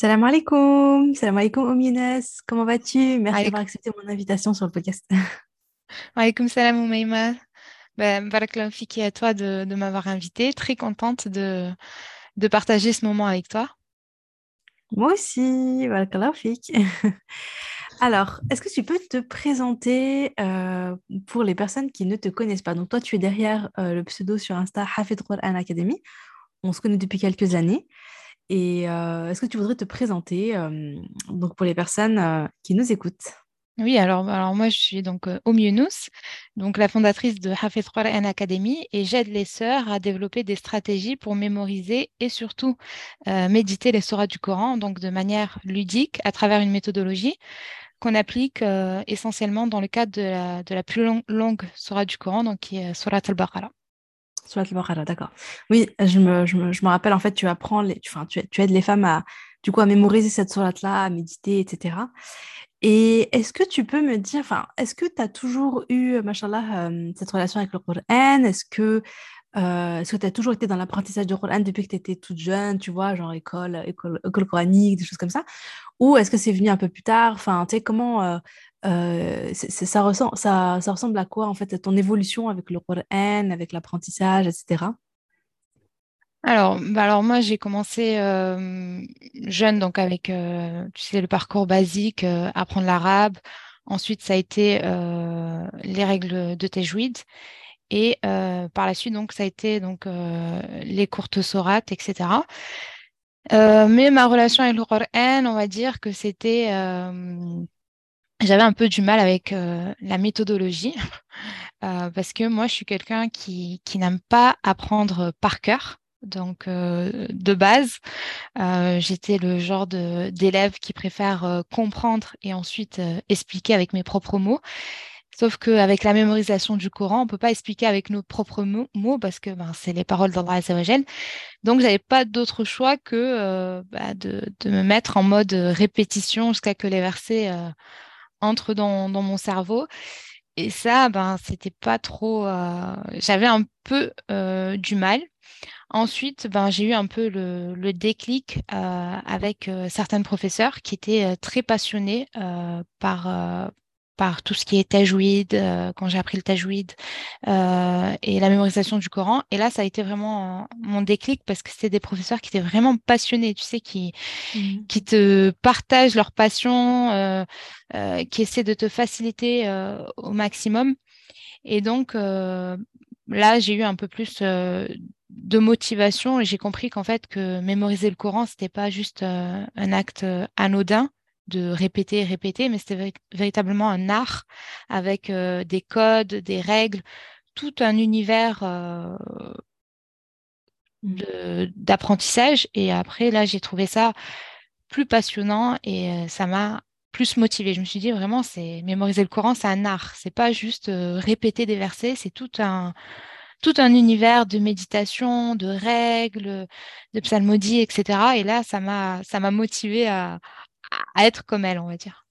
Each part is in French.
Salam alaikum, salam alaikum Omines, comment vas-tu? Merci d'avoir accepté mon invitation sur le podcast. alaykoum salam Oumaima. Ben, fiki à toi de, de m'avoir invitée. Très contente de, de partager ce moment avec toi. Moi aussi, barakallahu fik. Alors, est-ce que tu peux te présenter euh, pour les personnes qui ne te connaissent pas? Donc, toi, tu es derrière euh, le pseudo sur Insta Hafid Quran Academy. On se connaît depuis quelques années. Et euh, est-ce que tu voudrais te présenter euh, donc pour les personnes euh, qui nous écoutent? Oui, alors, moi, je suis donc Oum Younous, donc la fondatrice de Hafez Quran Academy, et j'aide les sœurs à développer des stratégies pour mémoriser et surtout méditer les sourates du Coran, donc de manière ludique, à travers une méthodologie qu'on applique essentiellement dans le cadre de la, plus long- longue sourate du Coran, donc qui est Surat al-Baqarah. Surat al-Baqarah, d'accord. Oui, je me, je me, je me rappelle, en fait, tu apprends, les, tu, enfin, tu, tu aides les femmes à, du coup, à mémoriser cette sourate-là, à méditer, etc. Et est-ce que tu peux me dire, enfin, est-ce que tu as toujours eu, machallah, euh, cette relation avec le Coran? Est-ce que euh, tu as toujours été dans l'apprentissage du Coran depuis que tu étais toute jeune, tu vois, genre école, école, école coranique, des choses comme ça? Ou est-ce que c'est venu un peu plus tard? Enfin, tu sais, comment euh, ça ressemble, à quoi, en fait, ton évolution avec le Coran, avec l'apprentissage, etc. Alors, bah alors moi, j'ai commencé jeune, donc avec, tu sais, le parcours basique, apprendre l'arabe. Ensuite, ça a été les règles de tajwid. Et par la suite, donc, ça a été donc les courtes sourates, etc. Mais ma relation avec le Coran, on va dire que c'était, j'avais un peu du mal avec euh, la méthodologie, euh, parce que moi, je suis quelqu'un qui, n'aime pas apprendre par cœur. Donc, euh, de base, j'étais le genre d'élève qui préfère comprendre et ensuite expliquer avec mes propres mots. Sauf qu'avec la mémorisation du Coran, on peut pas expliquer avec nos propres mots, parce que ben, c'est les paroles d'Allah Azza wa Jal. Donc, j'avais pas d'autre choix que bah, de, de me mettre en mode répétition jusqu'à que les versets entrent dans, mon cerveau. Et ça, ben, c'était pas trop. euh, J'avais un peu euh, du mal. Ensuite, ben, j'ai eu un peu le, déclic euh, avec certaines professeurs qui étaient très passionnés par, par tout ce qui est tajwid, euh, quand j'ai appris le tajwid euh, et la mémorisation du Coran. Et là, ça a été vraiment euh, mon déclic parce que c'était des professeurs qui étaient vraiment passionnés, tu sais, qui, qui te partagent leur passion, euh, qui essaient de te faciliter au maximum. Et donc, là, j'ai eu un peu plus de motivation et j'ai compris qu'en fait, que mémoriser le Coran, c'était pas juste un acte anodin de répéter et répéter, mais c'était véri- véritablement un art avec euh, des codes, des règles, tout un univers euh, de- d'apprentissage. Et après, là, j'ai trouvé ça plus passionnant et euh, ça m'a plus motivée. Je me suis dit vraiment, c'est mémoriser le Coran, c'est un art. C'est pas juste répéter des versets, c'est tout un tout un univers de méditation, de règles, de psalmodie, etc. Et là, ça m'a ça m'a motivée à, à être comme elle, on va dire.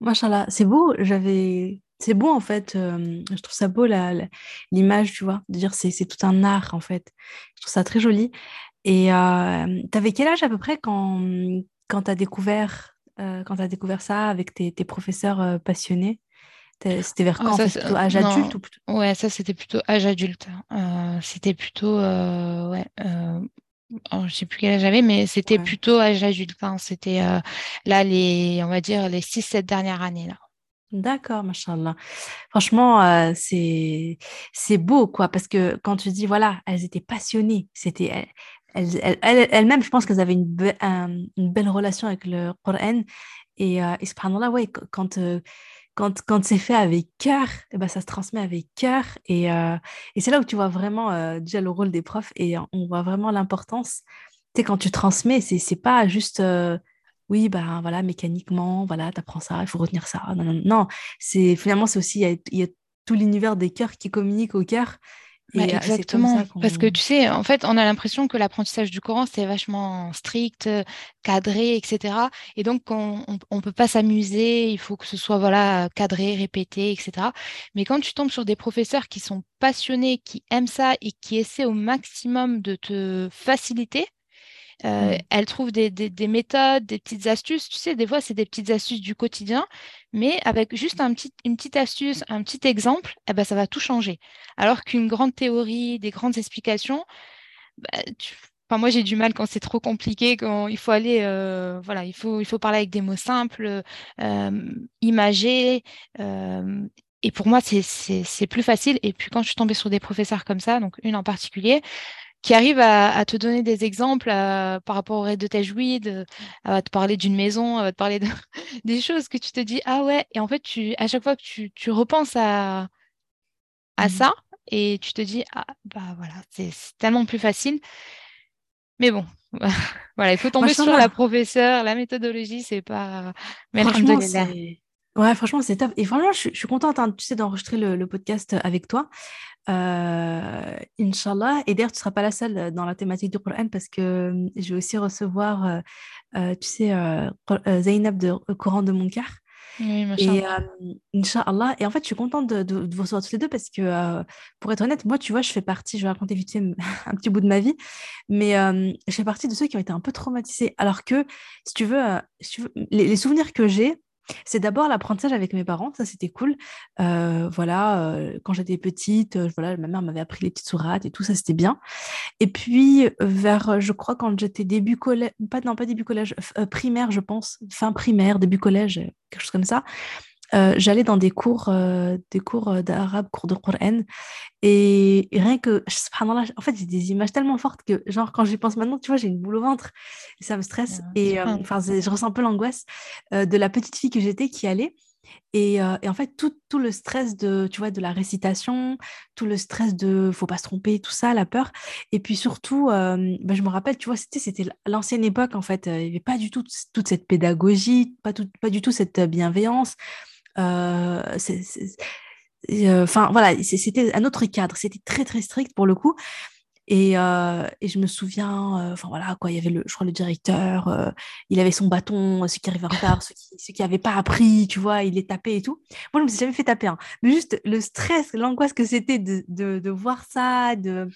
Machallah, c'est beau, j'avais... C'est beau en fait, euh, je trouve ça beau l'image, tu vois, de dire c'est tout un art en fait. Je trouve ça très joli. Et euh, t'avais quel âge à peu près quand, quand t'as découvert, euh, quand t'as découvert ça avec tes, tes professeurs euh, passionnés? C'était vers Ah, quand en ça, fait? c'est- Plutôt âge adulte ou plutôt... ouais, ça c'était plutôt âge adulte. Euh, c'était plutôt, euh, ouais, euh, oh, je sais plus quel âge j'avais, mais c'était Ouais. plutôt âge adulte. hein. C'était euh, là les, on va dire les six, sept dernières années là. D'accord, machallah. Franchement, euh, c'est c'est beau, quoi, parce que quand tu dis, voilà, elles étaient passionnées, c'était elles, elles, elles- elles- elles-mêmes, je pense qu'elles avaient une, be- un- une belle relation avec le Coran. Et, euh, et subhanallah, ouais, qu- quand, euh, quand, quand c'est fait avec cœur, eh ben, ça se transmet avec cœur. Et, euh, et c'est là où tu vois vraiment euh, déjà le rôle des profs et on voit vraiment l'importance. Tu sais, quand tu transmets, c'est pas juste. euh, oui, ben voilà, mécaniquement, voilà, t'apprends ça, il faut retenir ça. Non, non, non. Finalement c'est aussi il y y a tout l'univers des cœurs qui communiquent au cœur Bah, et euh, exactement, parce que tu sais, en fait, on a l'impression que l'apprentissage du Coran, c'est vachement strict, euh, cadré, etc. Et donc, on on peut pas s'amuser, il faut que ce soit voilà cadré, répété, etc. Mais quand tu tombes sur des professeurs qui sont passionnés, qui aiment ça et qui essaient au maximum de te faciliter, Euh, elle trouve des, méthodes, des petites astuces. Tu sais, des fois, c'est des petites astuces du quotidien, mais avec juste un petit, une petite astuce, un petit exemple, eh ben, ça va tout changer. Alors qu'une grande théorie, des grandes explications, bah, enfin, moi, j'ai du mal quand c'est trop compliqué, quand il faut aller, euh, voilà, il faut, il faut parler avec des mots simples, euh, imagés. et pour moi, c'est plus facile. Et puis, quand je suis tombée sur des professeurs comme ça, donc une en particulier, qui arrive à, te donner des exemples euh, par rapport au raid de euh, à te parler d'une maison, à te parler de, des choses que tu te dis, ah ouais, et en fait, tu, à chaque fois que tu, tu repenses à, à mmh. ça, et tu te dis, ah bah voilà, c'est tellement plus facile. Mais bon, voilà, il faut tomber sur la professeure, la méthodologie, c'est pas. Mais franchement, Ouais, franchement, c'est top. Et franchement, je, suis contente, hein, tu sais, d'enregistrer le, le, podcast avec toi. Euh, Inch'Allah. Et d'ailleurs, tu ne seras pas la seule euh, dans la thématique du Coran parce que euh, je vais aussi recevoir, euh, tu sais, Zainab de Coran de mon cœur. Oui, et Inch'Allah. Et en fait, je suis contente de, de, vous recevoir tous les deux parce que, pour être honnête, moi, tu vois, je fais partie, je vais raconter vite fait un petit bout de ma vie, mais je fais partie de ceux qui ont été un peu traumatisés. Alors que, si tu veux, si tu veux les souvenirs que j'ai, c'est d'abord l'apprentissage avec mes parents, ça c'était cool. Euh, voilà, euh, quand j'étais petite, euh, voilà, ma mère m'avait appris les petites sourates et tout, ça c'était bien. Et puis vers, je crois quand j'étais début collège, pas non pas début collège, primaire je pense, fin primaire, début collège, quelque chose comme ça. Euh, j'allais dans des cours, euh, des cours euh, d'arabe, cours de Coran, et, rien que, en fait, j'ai des images tellement fortes que, genre, quand j'y pense maintenant, tu vois, j'ai une boule au ventre, et ça me stresse, ah, et enfin, je ressens un peu l'angoisse de la petite fille que j'étais qui allait. Et, et, en fait, tout, tout, le stress de, tu vois, de la récitation, tout le stress de faut pas se tromper, tout ça, la peur. Et puis surtout, ben, je me rappelle, tu vois, c'était, c'était l'ancienne époque, en fait. Il n'y avait pas du tout toute cette pédagogie, pas, tout, pas du tout cette bienveillance. Euh, euh, enfin, voilà, c'était un autre cadre. C'était très, très strict pour le coup. Et, euh, je me souviens, voilà, quoi, il y avait le, je crois le directeur, il avait son bâton, ceux qui arrivaient en retard, ceux qui n'avaient pas appris, tu vois, il les tapait et tout. Moi, je me suis jamais fait taper, hein. mais juste le stress, l'angoisse que c'était de, de, de, voir ça, de,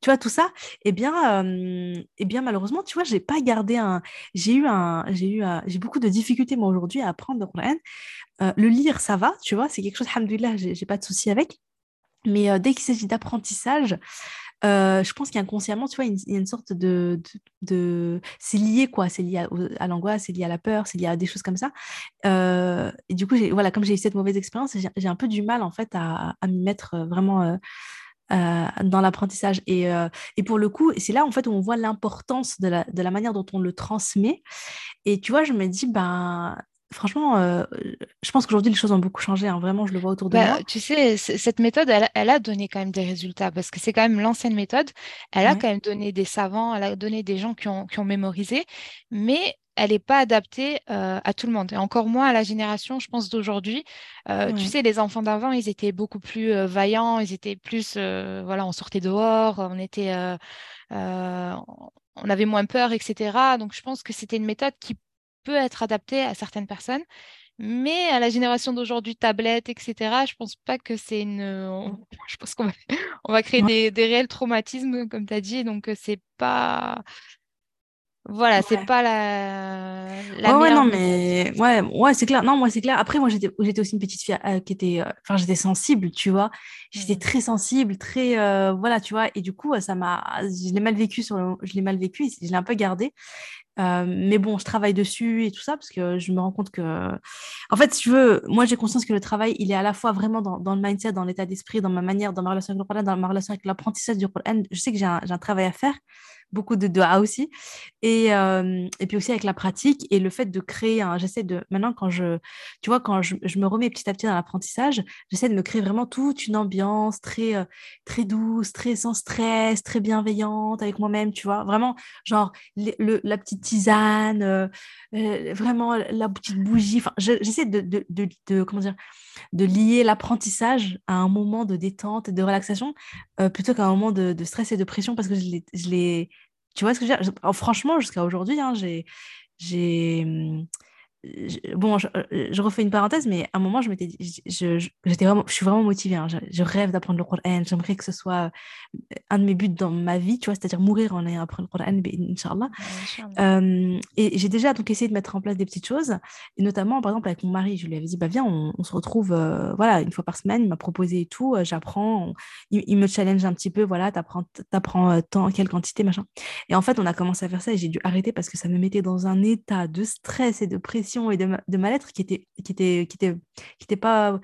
tu vois, tout ça, eh bien, eh bien malheureusement, tu vois, j'ai pas gardé un. J'ai eu un. J'ai eu j'ai beaucoup de difficultés, moi, aujourd'hui, à apprendre le Coran. Le lire, ça va, tu vois, c'est quelque chose, alhamdoulilah, j'ai, pas de souci avec. Mais dès qu'il s'agit d'apprentissage, je pense qu'inconsciemment, tu vois, il y a une sorte de, de, c'est lié quoi, c'est lié à, l'angoisse, c'est lié à la peur, c'est lié à des choses comme ça. Et du coup, voilà, comme j'ai eu cette mauvaise expérience, j'ai, un peu du mal en fait à, à m'y mettre vraiment euh, dans l'apprentissage. Et, euh, et, pour le coup, c'est là en fait où on voit l'importance de la, de la, manière dont on le transmet. Et tu vois, je me dis, ben, franchement, euh, je pense qu'aujourd'hui, les choses ont beaucoup changé. Hein. Vraiment, je le vois autour de bah, moi. Tu sais, cette méthode, elle, elle, a donné quand même des résultats parce que c'est quand même l'ancienne méthode. Elle a quand même donné des savants, elle a donné des gens qui ont, qui ont mémorisé. Mais elle n'est pas adaptée euh, à tout le monde. Et encore moins à la génération, je pense, d'aujourd'hui. Euh, tu sais, les enfants d'avant, ils étaient beaucoup plus euh, vaillants, ils étaient plus, voilà, on sortait dehors, on était, on avait moins peur, etc. Donc, je pense que c'était une méthode qui peut être adaptée à certaines personnes. Mais à la génération d'aujourd'hui, tablette, etc., je pense pas que c'est une. Je pense qu'on va, on va créer des, des, réels traumatismes, comme tu as dit. Donc, c'est pas. Voilà, c'est pas la, la ouais, non, mais ouais, ouais, c'est clair. Non, moi, c'est clair. Après, moi, j'étais, aussi une petite fille euh, qui était, euh, enfin, j'étais sensible, tu vois. J'étais mmh. très sensible, très, euh, voilà, tu vois. Et du coup, ça m'a, je l'ai mal vécu sur, je l'ai mal vécu, je l'ai un peu gardé. mais bon, je travaille dessus et tout ça parce que je me rends compte que, en fait, si tu veux, moi, j'ai conscience que le travail, il est à la fois vraiment dans, dans le mindset, dans l'état d'esprit, dans ma manière, dans ma relation avec le Coran, dans ma relation avec l'apprentissage du Coran. Je sais que j'ai un, j'ai un travail à faire beaucoup de doigts aussi. Et, euh, et puis aussi avec la pratique et le fait de créer un. J'essaie de. Maintenant, quand je. Tu vois, quand je, je me remets petit à petit dans l'apprentissage, j'essaie de me créer vraiment toute une ambiance très, euh, très douce, très sans stress, très bienveillante avec moi-même, tu vois. Vraiment, genre, le, la petite tisane, euh, vraiment la petite bougie. Enfin, j'essaie de, de, de, de, Comment dire de lier l'apprentissage à un moment de détente et de relaxation plutôt qu'à un moment de, de, stress et de pression parce que je l'ai tu vois ce que je veux dire? Franchement, jusqu'à aujourd'hui, hein, j'ai, bon, euh, je, refais une parenthèse, mais à un moment, je m'étais dit, je, j'étais vraiment, je suis vraiment motivée. Hein. je, rêve d'apprendre le Coran. J'aimerais que ce soit euh, un de mes buts dans ma vie, tu vois, c'est-à-dire mourir en ayant appris le Coran, Inch'Allah. Euh, et j'ai déjà donc essayé de mettre en place des petites choses, et notamment, par exemple, avec mon mari, je lui avais dit, bah viens, on, se retrouve, voilà, une fois par semaine. Il m'a proposé et tout. j'apprends, il, me challenge un petit peu, voilà, t'apprends, t'apprends tant, quelle quantité, machin. Et en fait, on a commencé à faire ça, et j'ai dû arrêter parce que ça me mettait dans un état de stress et de pression et de, de mal-être qui était, qui était, qui était, qui pas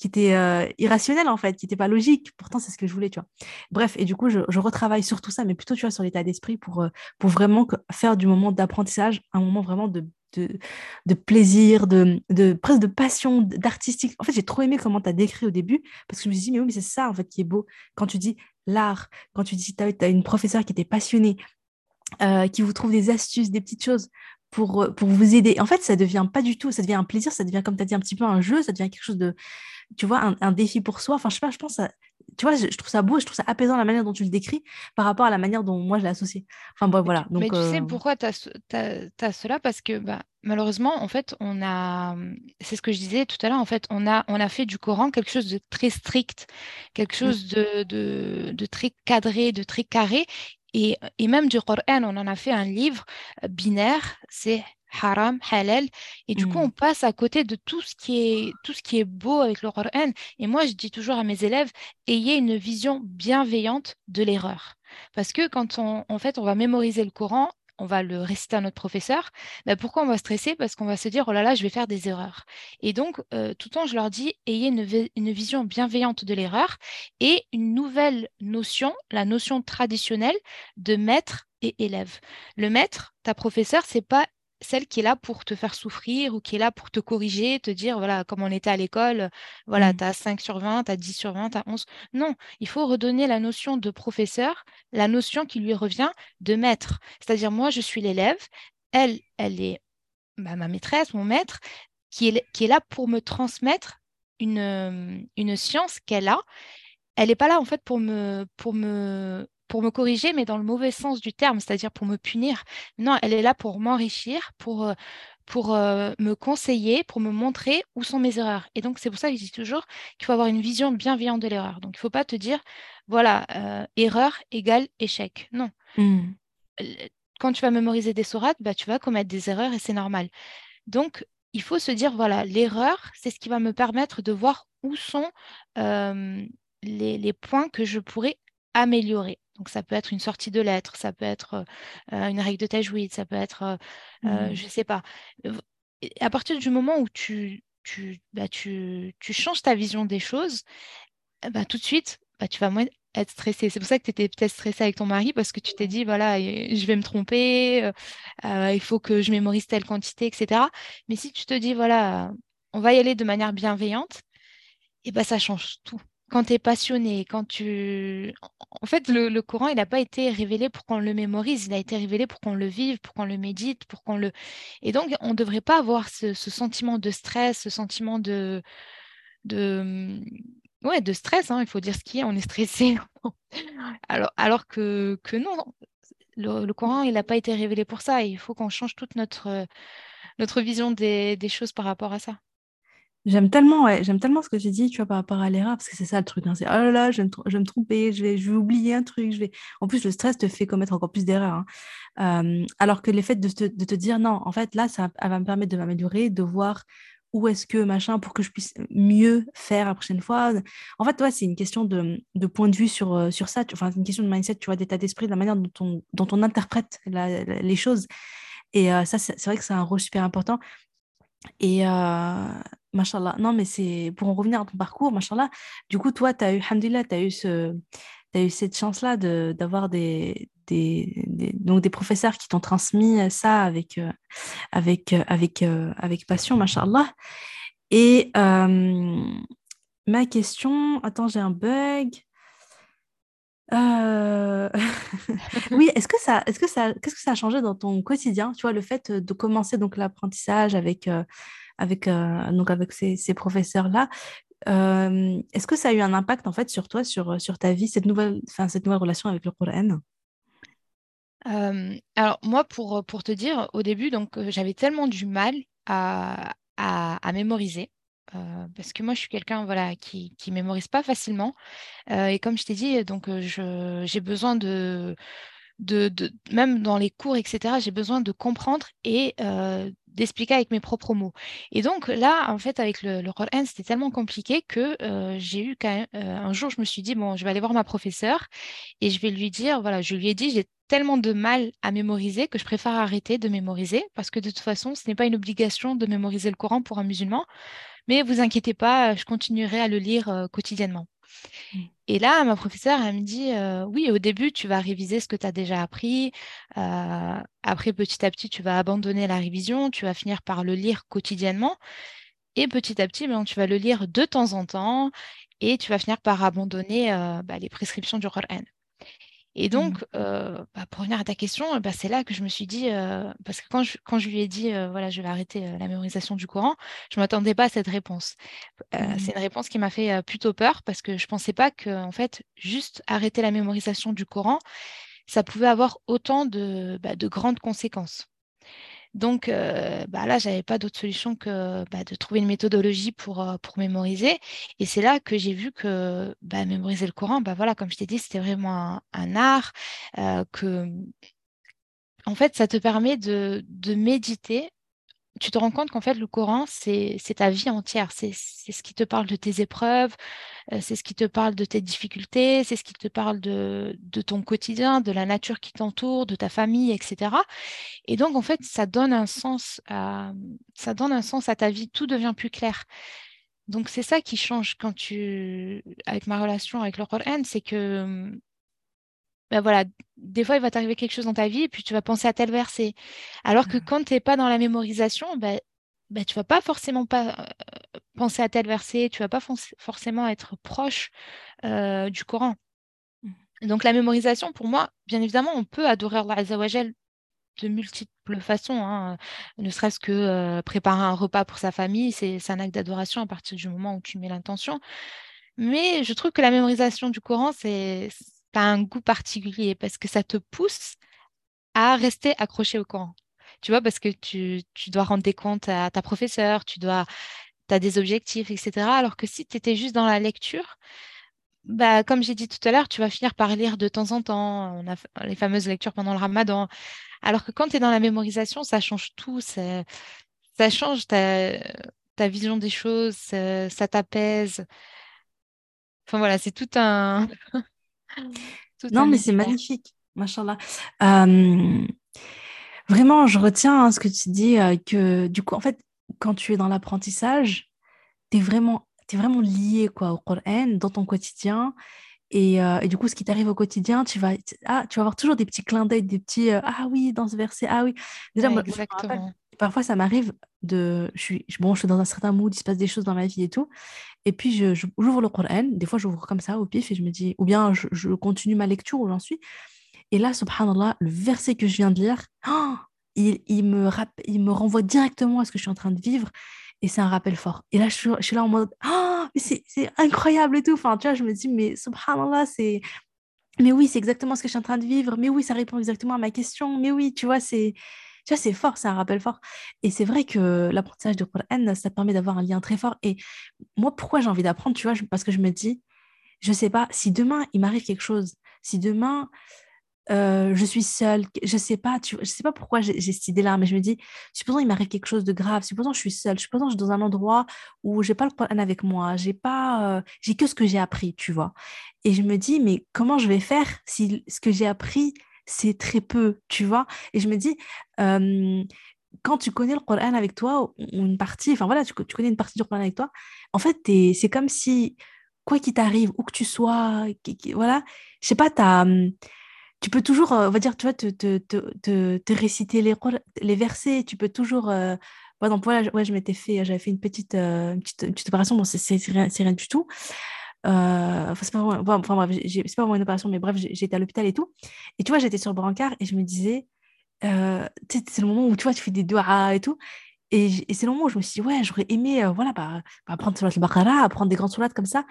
qui était euh, irrationnel en fait, qui n'était pas logique. Pourtant, c'est ce que je voulais, tu vois. Bref, et du coup, je, retravaille sur tout ça, mais plutôt, tu vois, sur l'état d'esprit pour, euh, pour vraiment faire du moment d'apprentissage un moment vraiment de, de, plaisir, de, de, presque de passion, d'artistique. En fait, j'ai trop aimé comment tu as décrit au début, parce que je me suis dit, mais oui, mais c'est ça en fait qui est beau. Quand tu dis l'art, quand tu dis, tu as, as, une professeure qui était passionnée, euh, qui vous trouve des astuces, des petites choses pour, euh, pour vous aider. En fait, ça devient pas du tout, ça devient un plaisir, ça devient, comme tu as dit, un petit peu un jeu, ça devient quelque chose de, tu vois, un, un défi pour soi. Enfin, je sais pas, je pense, tu vois, je, trouve ça beau, je trouve ça apaisant la manière dont tu le décris par rapport à la manière dont moi je l'ai associé. Enfin, bon, voilà. Donc, mais tu sais euh, pourquoi tu as, as, cela? Parce que bah, malheureusement, en fait, on a, c'est ce que je disais tout à l'heure, en fait, on a, on a fait du Coran quelque chose de très strict, quelque mmh. chose de, de, de très cadré, de très carré. Et, même du Coran, on en a fait un livre euh, binaire, c'est haram, halal. Et du coup, on mmh. passe à côté de tout ce qui est, tout ce qui est beau avec le Coran. Et moi, je dis toujours à mes élèves, ayez une vision bienveillante de l'erreur. Parce que quand on, en fait, on va mémoriser le Coran, on va le réciter à notre professeur, bah, pourquoi on va stresser? Parce qu'on va se dire, oh là là, je vais faire des erreurs. Et donc, euh, tout le temps, je leur dis, ayez une, vision bienveillante de l'erreur et une nouvelle notion, la notion traditionnelle de maître et élève. Le maître, ta professeur, c'est pas celle qui est là pour te faire souffrir ou qui est là pour te corriger, te dire, voilà, comme on était à l'école, voilà, mmh. tu as 5 sur 20, tu as 10 sur 20, tu as 11. Non, il faut redonner la notion de professeur, la notion qui lui revient de maître. C'est-à-dire, moi, je suis l'élève, elle, elle est bah, ma maîtresse, mon maître, qui est, qui est là pour me transmettre une, une science qu'elle a. Elle n'est pas là, en fait, pour me, pour me pour me corriger, mais dans le mauvais sens du terme, c'est-à-dire pour me punir. Non, elle est là pour m'enrichir, pour, euh, pour euh, me conseiller, pour me montrer où sont mes erreurs. Et donc, c'est pour ça que je dis toujours qu'il faut avoir une vision bienveillante de l'erreur. Donc, il ne faut pas te dire, voilà, euh, erreur égale échec. Non. Mmh. Quand tu vas mémoriser des sourates, bah, tu vas commettre des erreurs et c'est normal. Donc, il faut se dire, voilà, l'erreur, c'est ce qui va me permettre de voir où sont les, les, points que je pourrais améliorer. Donc ça peut être une sortie de lettres, ça peut être euh, une règle de tajwid, ça peut être, euh, mmh. je ne sais pas. À partir du moment où tu, tu, bah, tu, tu changes ta vision des choses, bah, tout de suite, bah, tu vas moins être stressé. C'est pour ça que tu étais peut-être stressé avec ton mari parce que tu t'es dit, voilà, je vais me tromper, euh, il faut que je mémorise telle quantité, etc. Mais si tu te dis, voilà, on va y aller de manière bienveillante, et ben ça change tout quand tu es passionné, quand tu... En fait, le, Coran, il n'a pas été révélé pour qu'on le mémorise, il a été révélé pour qu'on le vive, pour qu'on le médite, pour qu'on le... Et donc, on ne devrait pas avoir ce, sentiment de stress, ce sentiment de... de... Ouais, de stress, hein, il faut dire ce qui est, on est stressé. alors, alors que, que non, le, Coran, il n'a pas été révélé pour ça. Il faut qu'on change toute notre, notre vision des choses par rapport à ça. J'aime tellement, j'aime tellement ce que tu dis, tu vois, par rapport à l'erreur, parce que c'est ça le truc. Hein, c'est oh là là, je vais, me, je vais me tromper, je vais, je vais oublier un truc. Je vais... En plus, le stress te fait commettre encore plus d'erreurs. Hein. alors que l'effet de de te dire non, en fait, là, ça va me permettre de m'améliorer, de voir où est-ce que machin pour que je puisse mieux faire la prochaine fois. En fait, ouais, c'est une question de, de, point de vue sur, euh, sur ça. Enfin, c'est une question de mindset, tu vois, d'état d'esprit, de la manière dont on, dont on interprète les choses. Et euh, ça, c'est vrai que c'est un rôle super important. Et euh, machallah, non, mais c'est pour en revenir à ton parcours, machallah, du coup, toi, tu as eu, hamdulillah, tu as eu ce. Eu cette chance-là d'avoir des, des, donc des professeurs qui t'ont transmis ça avec, euh, avec, euh, avec, euh, avec passion, machallah. Et ma question, attends, j'ai un bug. oui, est-ce que ça, est-ce que ça, qu'est-ce que ça a changé dans ton quotidien, tu vois, le fait de commencer donc l'apprentissage avec, avec, donc avec ces, professeurs-là. est-ce que ça a eu un impact en fait sur toi, sur, ta vie, cette nouvelle, relation avec le Coran? Alors moi, pour, te dire, au début, donc j'avais tellement du mal à, mémoriser. parce que moi, je suis quelqu'un voilà, qui ne mémorise pas facilement. et comme je t'ai dit, donc j'ai besoin de, de, même dans les cours, etc., j'ai besoin de comprendre et d'expliquer avec mes propres mots. Et donc là, en fait, avec le, le Coran, c'était tellement compliqué que j'ai eu quand même, un jour, je me suis dit, bon, je vais aller voir ma professeure et je vais lui dire, voilà, je lui ai dit, j'ai tellement de mal à mémoriser que je préfère arrêter de mémoriser parce que de toute façon, ce n'est pas une obligation de mémoriser le Coran pour un musulman. Mais vous inquiétez pas, je continuerai à le lire quotidiennement. Et là, ma professeure, elle me dit, oui, au début, tu vas réviser ce que tu as déjà appris. après, petit à petit, tu vas abandonner la révision, tu vas finir par le lire quotidiennement. Et petit à petit, ben, tu vas le lire de temps en temps et tu vas finir par abandonner bah, les prescriptions du Coran. Et mmh. donc, bah, pour revenir à ta question, bah, c'est là que je me suis dit, parce que quand je, quand je lui ai dit, voilà, je vais arrêter la mémorisation du Coran, je ne m'attendais pas à cette réponse. Mmh. C'est une réponse qui m'a fait plutôt peur parce que je ne pensais pas que, en fait, juste arrêter la mémorisation du Coran, ça pouvait avoir autant de, bah, de grandes conséquences. Donc euh, bah là, je n'avais pas d'autre solution que bah, de trouver une méthodologie pour, euh, pour mémoriser. Et c'est là que j'ai vu que bah, mémoriser le Coran, bah, voilà, comme je t'ai dit, c'était vraiment un, art, euh, que en fait, ça te permet de, de méditer tu te rends compte qu'en fait, le Coran, c'est ta vie entière. C'est ce qui te parle de tes épreuves, c'est ce qui te parle de tes difficultés, c'est ce qui te parle de, de, ton quotidien, de la nature qui t'entoure, de ta famille, etc. Et donc, en fait, ça donne un sens à, ça donne un sens à ta vie. Tout devient plus clair. Donc, c'est ça qui change quand tu, avec ma relation avec le Coran, c'est que ben voilà, des fois, il va t'arriver quelque chose dans ta vie et puis tu vas penser à tel verset. Alors que mmh. quand tu n'es pas dans la mémorisation, ben, ben, tu vas pas forcément pas, euh, penser à tel verset, tu vas pas forcément être proche euh, du Coran. Mmh. Donc la mémorisation, pour moi, bien évidemment, on peut adorer Allah Azzawajal de multiples façons, hein. ne serait-ce que euh, préparer un repas pour sa famille, c'est un acte d'adoration à partir du moment où tu mets l'intention. Mais je trouve que la mémorisation du Coran, c'est tu un goût particulier parce que ça te pousse à rester accroché au Coran. Tu vois, parce que tu, dois rendre des comptes à ta professeure, tu dois, as des objectifs, etc. Alors que si tu étais juste dans la lecture, bah, comme j'ai dit tout à l'heure, tu vas finir par lire de temps en temps. On a les fameuses lectures pendant le ramadan. Alors que quand tu es dans la mémorisation, ça change tout. Ça, change ta, ta, vision des choses, ça, ça t'apaise. Enfin voilà, c'est tout un, non, mais c'est magnifique, machallah. Euh, vraiment, je retiens hein, ce que tu dis, euh, que du coup, en fait, quand tu es dans l'apprentissage, tu es vraiment, es vraiment lié quoi, au Coran dans ton quotidien. Et, euh, et, du coup, ce qui t'arrive au quotidien, tu vas, ah, tu vas avoir toujours des petits clins d'œil, des petits Ah oui, dans ce verset, ah oui. Déjà, exactement parfois, ça m'arrive de. Je suis, bon, je suis dans un certain mood, il se passe des choses dans ma vie et tout. Et puis, j'ouvre je, j'ouvre le Coran. Des fois, j'ouvre comme ça au pif et je me dis. Ou bien, je, je continue ma lecture où j'en suis. Et là, subhanallah, le verset que je viens de lire, oh, il, il, me il me renvoie directement à ce que je suis en train de vivre. Et c'est un rappel fort. Et là, je suis, je là en mode oh, mais c'est incroyable et tout. Enfin, tu vois, je me dis Mais subhanallah, c'est. Mais oui, c'est exactement ce que je suis en train de vivre. Mais oui, ça répond exactement à ma question. Mais oui, tu vois, c'est tu vois, c'est fort, c'est un rappel fort. Et c'est vrai que l'apprentissage de Coran, ça permet d'avoir un lien très fort. Et moi, pourquoi j'ai envie d'apprendre, tu vois, parce que je me dis, je sais pas, si demain il m'arrive quelque chose, si demain euh, je suis seule, je sais pas, tu, je sais pas pourquoi j'ai cette idée-là, mais je me dis, supposons il m'arrive quelque chose de grave, supposons je suis seule, supposons je suis dans un endroit où j'ai pas le Coran avec moi, j'ai pas, euh, j'ai que ce que j'ai appris, tu vois. Et je me dis, mais comment je vais faire si ce que j'ai appris c'est très peu, tu vois. Et je me dis, quand tu connais le Coran avec toi, ou une partie, enfin voilà, tu, connais une partie du Coran avec toi, en fait, c'est comme si, quoi qu'il t'arrive, où que tu sois, voilà, je sais pas, as, tu peux toujours, on va dire, tu vois, te, te, te, te réciter les, versets, tu peux toujours... par exemple, voilà, je m'étais fait, j'avais fait une petite, une petite, opération, bon, c'est rien du tout. Euh, c'est pas, vraiment, enfin, bref, c'est pas vraiment une opération, mais bref, j'étais à l'hôpital et tout. Et tu vois, j'étais sur le brancard et je me disais, euh, c'est le moment où tu vois, tu fais des doigts et tout. Et, c'est le moment où je me suis dit, ouais, j'aurais aimé, euh, voilà, bah, bah, apprendre sur le Baqara, apprendre des grandes sourates comme ça.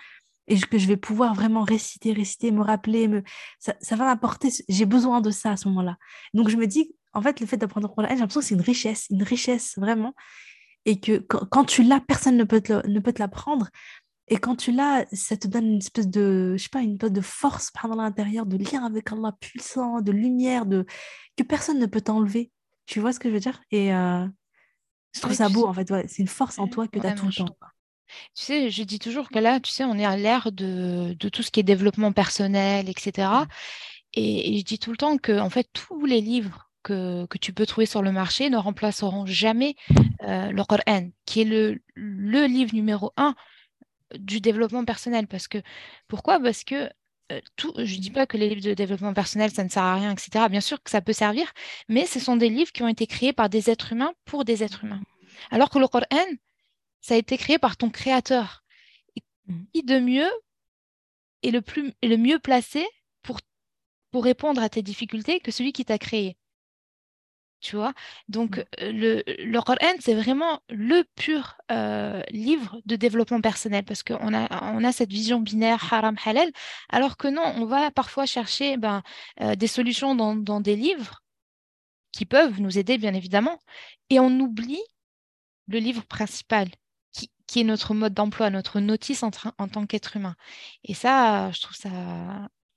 Et que je vais pouvoir vraiment réciter, réciter, me rappeler. Me... Ça, ça va m'apporter, j'ai besoin de ça à ce moment-là. Donc je me dis, en fait, le fait d'apprendre le Coran, j'ai l'impression que c'est une richesse, une richesse vraiment. et que quand, tu l'as, personne ne peut te, ne peut te l'apprendre. Et quand tu l'as, ça te donne une espèce de, je sais pas, une espèce de force dans l'intérieur, de lien avec Allah puissant, de lumière, de que personne ne peut t'enlever. Tu vois ce que je veux dire? Et euh, je trouve ça beau, en fait. c'est une force en toi que tu as tout le temps. Tu sais, je dis toujours que là, tu sais, on est à l'ère de, de, tout ce qui est développement personnel, etc. Et, je dis tout le temps que, en fait, tous les livres que, que, tu peux trouver sur le marché ne remplaceront jamais euh, le Coran, qui est le, le livre numéro un du développement personnel. Parce que, pourquoi? Parce que euh, tout, je ne dis pas que les livres de développement personnel, ça ne sert à rien, etc. Bien sûr que ça peut servir, mais ce sont des livres qui ont été créés par des êtres humains pour des êtres humains. Alors que le Coran, ça a été créé par ton créateur. Mm. qui de mieux est le, plus, est le mieux placé pour, pour répondre à tes difficultés que celui qui t'a créé? Tu vois? Donc, mmh. le, le Coran, c'est vraiment le pur livre de développement personnel parce qu'on a, on a cette vision binaire haram-halal, alors que non, on va parfois chercher ben, des solutions dans, dans, des livres qui peuvent nous aider, bien évidemment, et on oublie le livre principal. Qui, qui est notre mode d'emploi, notre notice en, en tant qu'être humain. Et ça, je trouve ça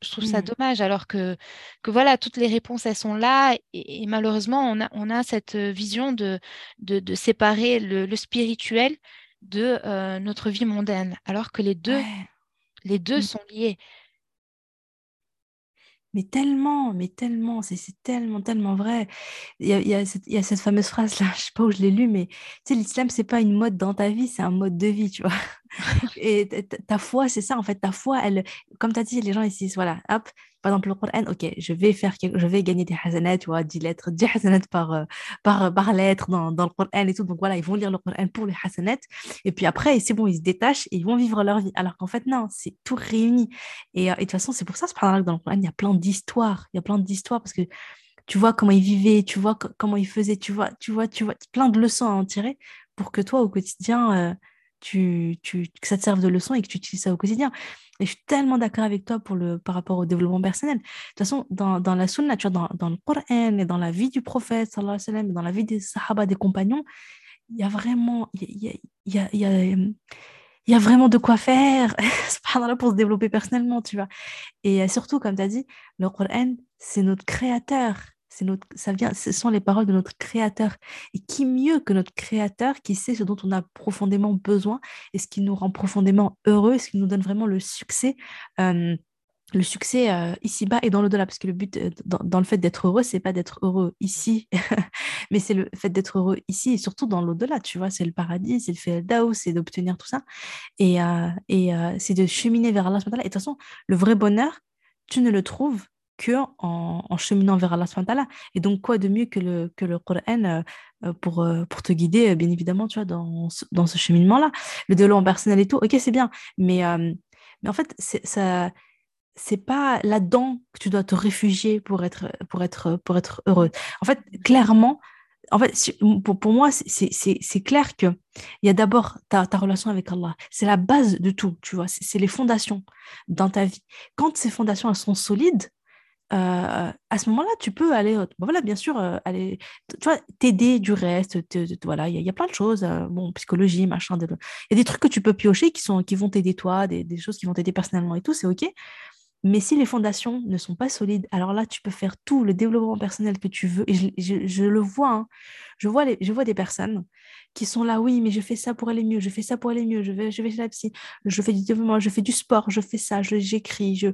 je trouve ça mmh. dommage, alors que, que voilà, toutes les réponses, elles sont là. Et, malheureusement, on a, on a cette vision de, de, séparer le, spirituel de notre vie mondaine, alors que les deux, les deux mmh. sont liés. Mais tellement, mais tellement, c'est tellement, tellement vrai. Il y a, il y a, cette, il y a cette fameuse phrase-là, je sais pas où je l'ai lue, mais tu sais, l'islam, c'est pas une mode dans ta vie, c'est un mode de vie, tu vois. Et ta foi, c'est ça, en fait, ta foi, elle, comme tu as dit, les gens ici, voilà, hop, par exemple, le Coran, ok, je vais faire je vais gagner des hasanats, tu vois, 10 lettres, 10 hasanats par, euh, par, par lettre dans, dans, le Coran et tout. Donc voilà, ils vont lire le Coran pour les hasanats. Et puis après, c'est bon, ils se détachent et ils vont vivre leur vie. Alors qu'en fait, non, c'est tout réuni. Et, euh, de toute façon, c'est pour ça, que dans le Coran, il y a plein d'histoires. Il y a plein d'histoires parce que tu vois comment ils vivaient, tu vois comment ils faisaient, tu vois, tu vois, tu vois, plein de leçons à en tirer pour que toi, au quotidien, euh, tu, tu, que ça te serve de leçon et que tu utilises ça au quotidien. Et je suis tellement d'accord avec toi pour le, par rapport au développement personnel. De toute façon, dans, la sunna, tu dans, le Coran et dans la vie du prophète, sallallahu alayhi wa sallam, dans la vie des sahaba, des compagnons, il y a vraiment, il y a, y a, y a, vraiment de quoi faire pour se développer personnellement, tu vois. Et surtout, comme tu as dit, le Coran, c'est notre créateur notre, ça vient, ce sont les paroles de notre Créateur. Et qui mieux que notre Créateur qui sait ce dont on a profondément besoin et ce qui nous rend profondément heureux, ce qui nous donne vraiment le succès. le succès ici-bas et dans l'au-delà, parce que le but dans, le fait d'être heureux, c'est pas d'être heureux ici, mais c'est le fait d'être heureux ici et surtout dans l'au-delà, tu vois, c'est le paradis, c'est le fait d'Ao, c'est d'obtenir tout ça, et, et c'est de cheminer vers Allah. Et de toute façon, le vrai bonheur, tu ne le trouves en, cheminant vers Allah Et donc, quoi de mieux que le, que le euh, euh, pour, euh, pour te guider, bien évidemment, tu vois, dans, dans ce cheminement-là. Le développement personnel et tout, ok, c'est bien. Mais, mais en fait, ça c'est pas là-dedans que tu dois te réfugier pour être, pour être, pour être heureux. En fait, clairement, en fait, pour, pour moi, c'est clair que il y a d'abord ta, ta, relation avec Allah. C'est la base de tout, tu vois. C'est les fondations dans ta vie. Quand ces fondations elles sont solides, euh, à ce moment-là, tu peux aller, euh, voilà, bien sûr, euh, aller, t'aider du reste. voilà, il y, a plein de choses, bon, psychologie, machin. Il y a des trucs que tu peux piocher qui, sont, qui vont t'aider toi, des, choses qui vont t'aider personnellement et tout, c'est OK. Mais si les fondations ne sont pas solides, alors là, tu peux faire tout le développement personnel que tu veux. Et je, le vois, hein. je, vois des personnes qui sont là, oui, mais je fais ça pour aller mieux, je fais ça pour aller mieux, je vais, je vais chez la psy, je fais du développement, je fais du sport, je fais ça, j'écris, je,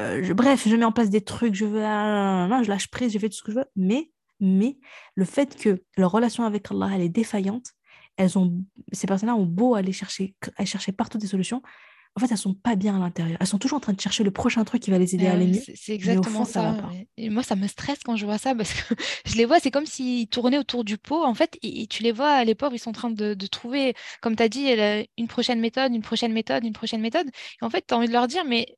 euh, je, bref, je mets en place des trucs, je, veux, je lâche prise, je fais tout ce que je veux. Mais, mais le fait que leur relation avec Allah, elle est défaillante, elles ont, ces personnes-là ont beau aller chercher, aller chercher partout des solutions, en fait, elles sont pas bien à l'intérieur. Elles sont toujours en train de chercher le prochain truc qui va les aider à aller mieux. C'est exactement ça. et moi, ça me stresse quand je vois ça parce que je les vois, c'est comme s'ils tournaient autour du pot. En fait, et, tu les vois, à l'époque, ils sont en train de, trouver, comme tu as dit, une prochaine méthode, une prochaine méthode, une prochaine méthode. Et en fait, tu as envie de leur dire, mais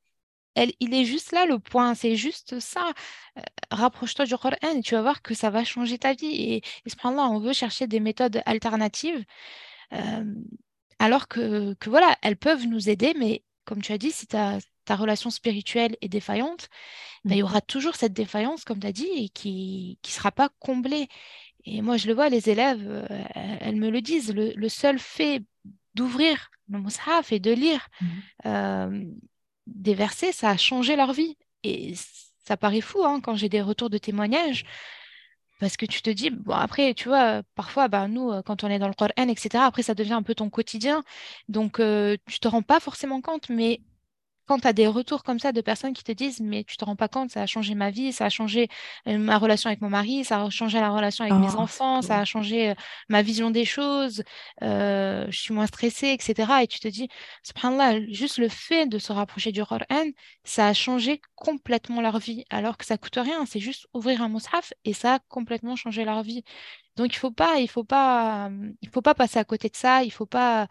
elle, il est juste là le point, c'est juste ça. Euh, rapproche-toi du Coran et tu vas voir que ça va changer ta vie. Et, et là on veut chercher des méthodes alternatives. Euh, alors que, voilà, elles peuvent nous aider, mais comme tu as dit, si ta, ta relation spirituelle est défaillante, bah, il y mmh. aura toujours cette défaillance, comme tu as dit, et qui ne sera pas comblée. Et moi, je le vois, les élèves, euh, elles me le disent, le, seul fait d'ouvrir le mushaf et de lire mhm. euh, des versets, ça a changé leur vie. Et ça paraît fou hein, quand j'ai des retours de témoignages. Parce que tu te dis, bon, après, tu vois, parfois, bah, nous, euh, quand on est dans le Coran, etc., après, ça devient un peu ton quotidien. Donc, tu te rends pas forcément compte, mais quand tu as des retours comme ça de personnes qui te disent mais tu te rends pas compte, ça a changé ma vie, ça a changé euh, ma relation avec mon mari, ça a changé la relation avec mes oh, enfants, ça a changé euh, ma vision des choses, euh, je suis moins stressée, etc. Et tu te dis, subhanallah, juste le fait de se rapprocher du Coran, ça a changé complètement leur vie, alors que ça coûte rien, c'est juste ouvrir un mushaf et ça a complètement changé leur vie. Donc il faut pas, il faut pas, il faut pas passer à côté de ça, il faut pas.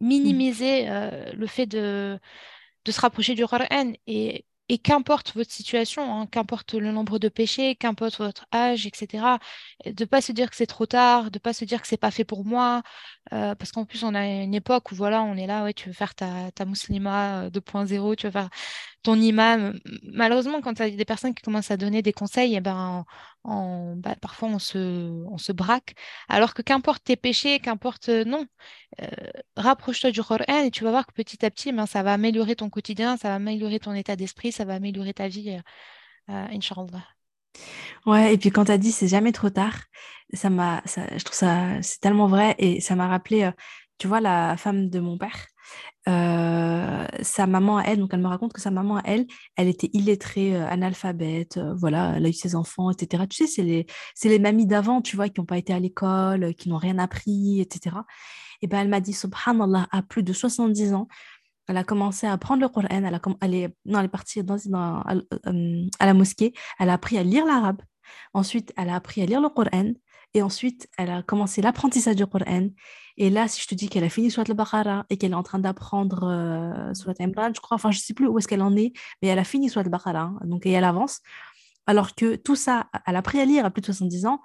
Minimiser euh, le fait de, se rapprocher du Qur'an et, et qu'importe votre situation, hein, qu'importe le nombre de péchés, qu'importe votre âge, etc., de ne pas se dire que c'est trop tard, de ne pas se dire que c'est pas fait pour moi, euh, parce qu'en plus on a une époque où voilà, on est là, ouais, tu veux faire ta, ta muslima 2.0, euh, tu veux faire ton imam. Malheureusement, quand tu as des personnes qui commencent à donner des conseils, eh ben, bah, parfois on se, on se braque. Alors que qu'importe tes péchés, qu'importe, euh, non, rapproche-toi du Coran et tu vas voir que petit à petit, ben, ça va améliorer ton quotidien, ça va améliorer ton état d'esprit, ça va améliorer ta vie, Inch'Allah. Ouais, et puis quand tu as dit c'est jamais trop tard, ça m'a, je trouve ça, c'est tellement vrai et ça m'a rappelé, tu vois, la femme de mon père. Sa maman, elle, donc elle me raconte que sa maman, elle, elle était illettrée, analphabète, voilà, elle a eu ses enfants, etc. Tu sais, c'est les, c'est les mamies d'avant, tu vois, qui n'ont pas été à l'école, qui n'ont rien appris, etc. Et ben elle m'a dit, subhanallah, à plus de 70 ans, elle a commencé à apprendre le Coran, elle, a, elle, est, elle est partie dans, à, à la mosquée, elle a appris à lire l'arabe, ensuite elle a appris à lire le Coran, et ensuite, elle a commencé l'apprentissage du Coran. Et là, si je te dis qu'elle a fini Surat al-Baqarah et qu'elle est en train d'apprendre euh, Surat Imran, je crois, enfin, je ne sais plus où est-ce qu'elle en est, mais elle a fini Surat al-Baqarah, hein, donc et elle avance. Alors que tout ça, elle a appris à lire à plus de 70 ans.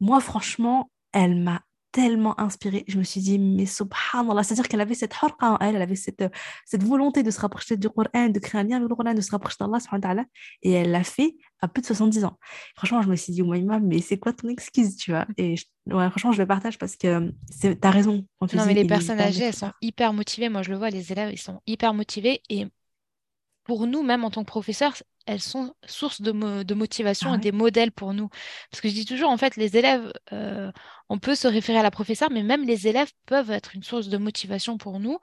Moi, franchement, elle m'a tellement inspirée. Je me suis dit, mais subhanallah, c'est-à-dire qu'elle avait cette harqa en elle, elle avait cette, cette volonté de se rapprocher du Coran, de créer un lien avec le Coran, de se rapprocher d'Allah, et elle l'a fait à plus de 70 ans. Franchement, je me suis dit, Oumaïma, mais c'est quoi ton excuse, tu vois? Et ouais, franchement, je le partage parce que tu as raison. Quand tu non, mais les personnes âgées, elles sont hyper motivées. Moi, je le vois, les élèves, ils sont hyper motivés. Et pour nous, même en tant que professeurs, elles sont source de, de motivation ah et des modèles pour nous. Parce que je dis toujours, en fait, les élèves, euh, on peut se référer à la professeure, mais même les élèves peuvent être une source de motivation pour nous,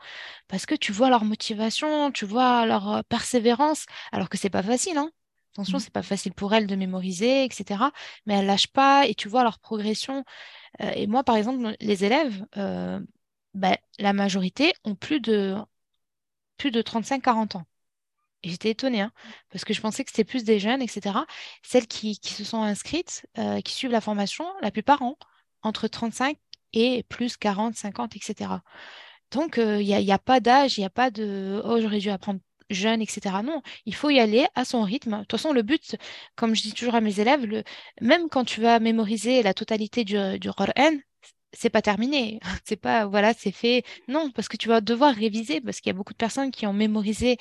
parce que tu vois leur motivation, tu vois leur euh, persévérance, alors que c'est pas facile, hein. Attention, mmh. c'est pas facile pour elles de mémoriser, etc. Mais elles lâchent pas et tu vois leur progression. Euh, et moi, par exemple, les élèves, bah, la majorité ont plus de, plus de 35-40 ans. Et j'étais étonnée, hein, parce que je pensais que c'était plus des jeunes, etc. Celles qui, se sont inscrites, euh, qui suivent la formation, la plupart ont entre 35 et plus 40, 50, etc. Donc, il n'y a, a, pas d'âge, il n'y a pas de « oh, j'aurais dû apprendre jeune, etc. Non, il faut y aller à son rythme. De toute façon, le but, comme je dis toujours à mes élèves, même quand tu vas mémoriser la totalité du, du c'est pas terminé, c'est pas voilà, c'est fait. Non, parce que tu vas devoir réviser parce qu'il y a beaucoup de personnes qui ont mémorisé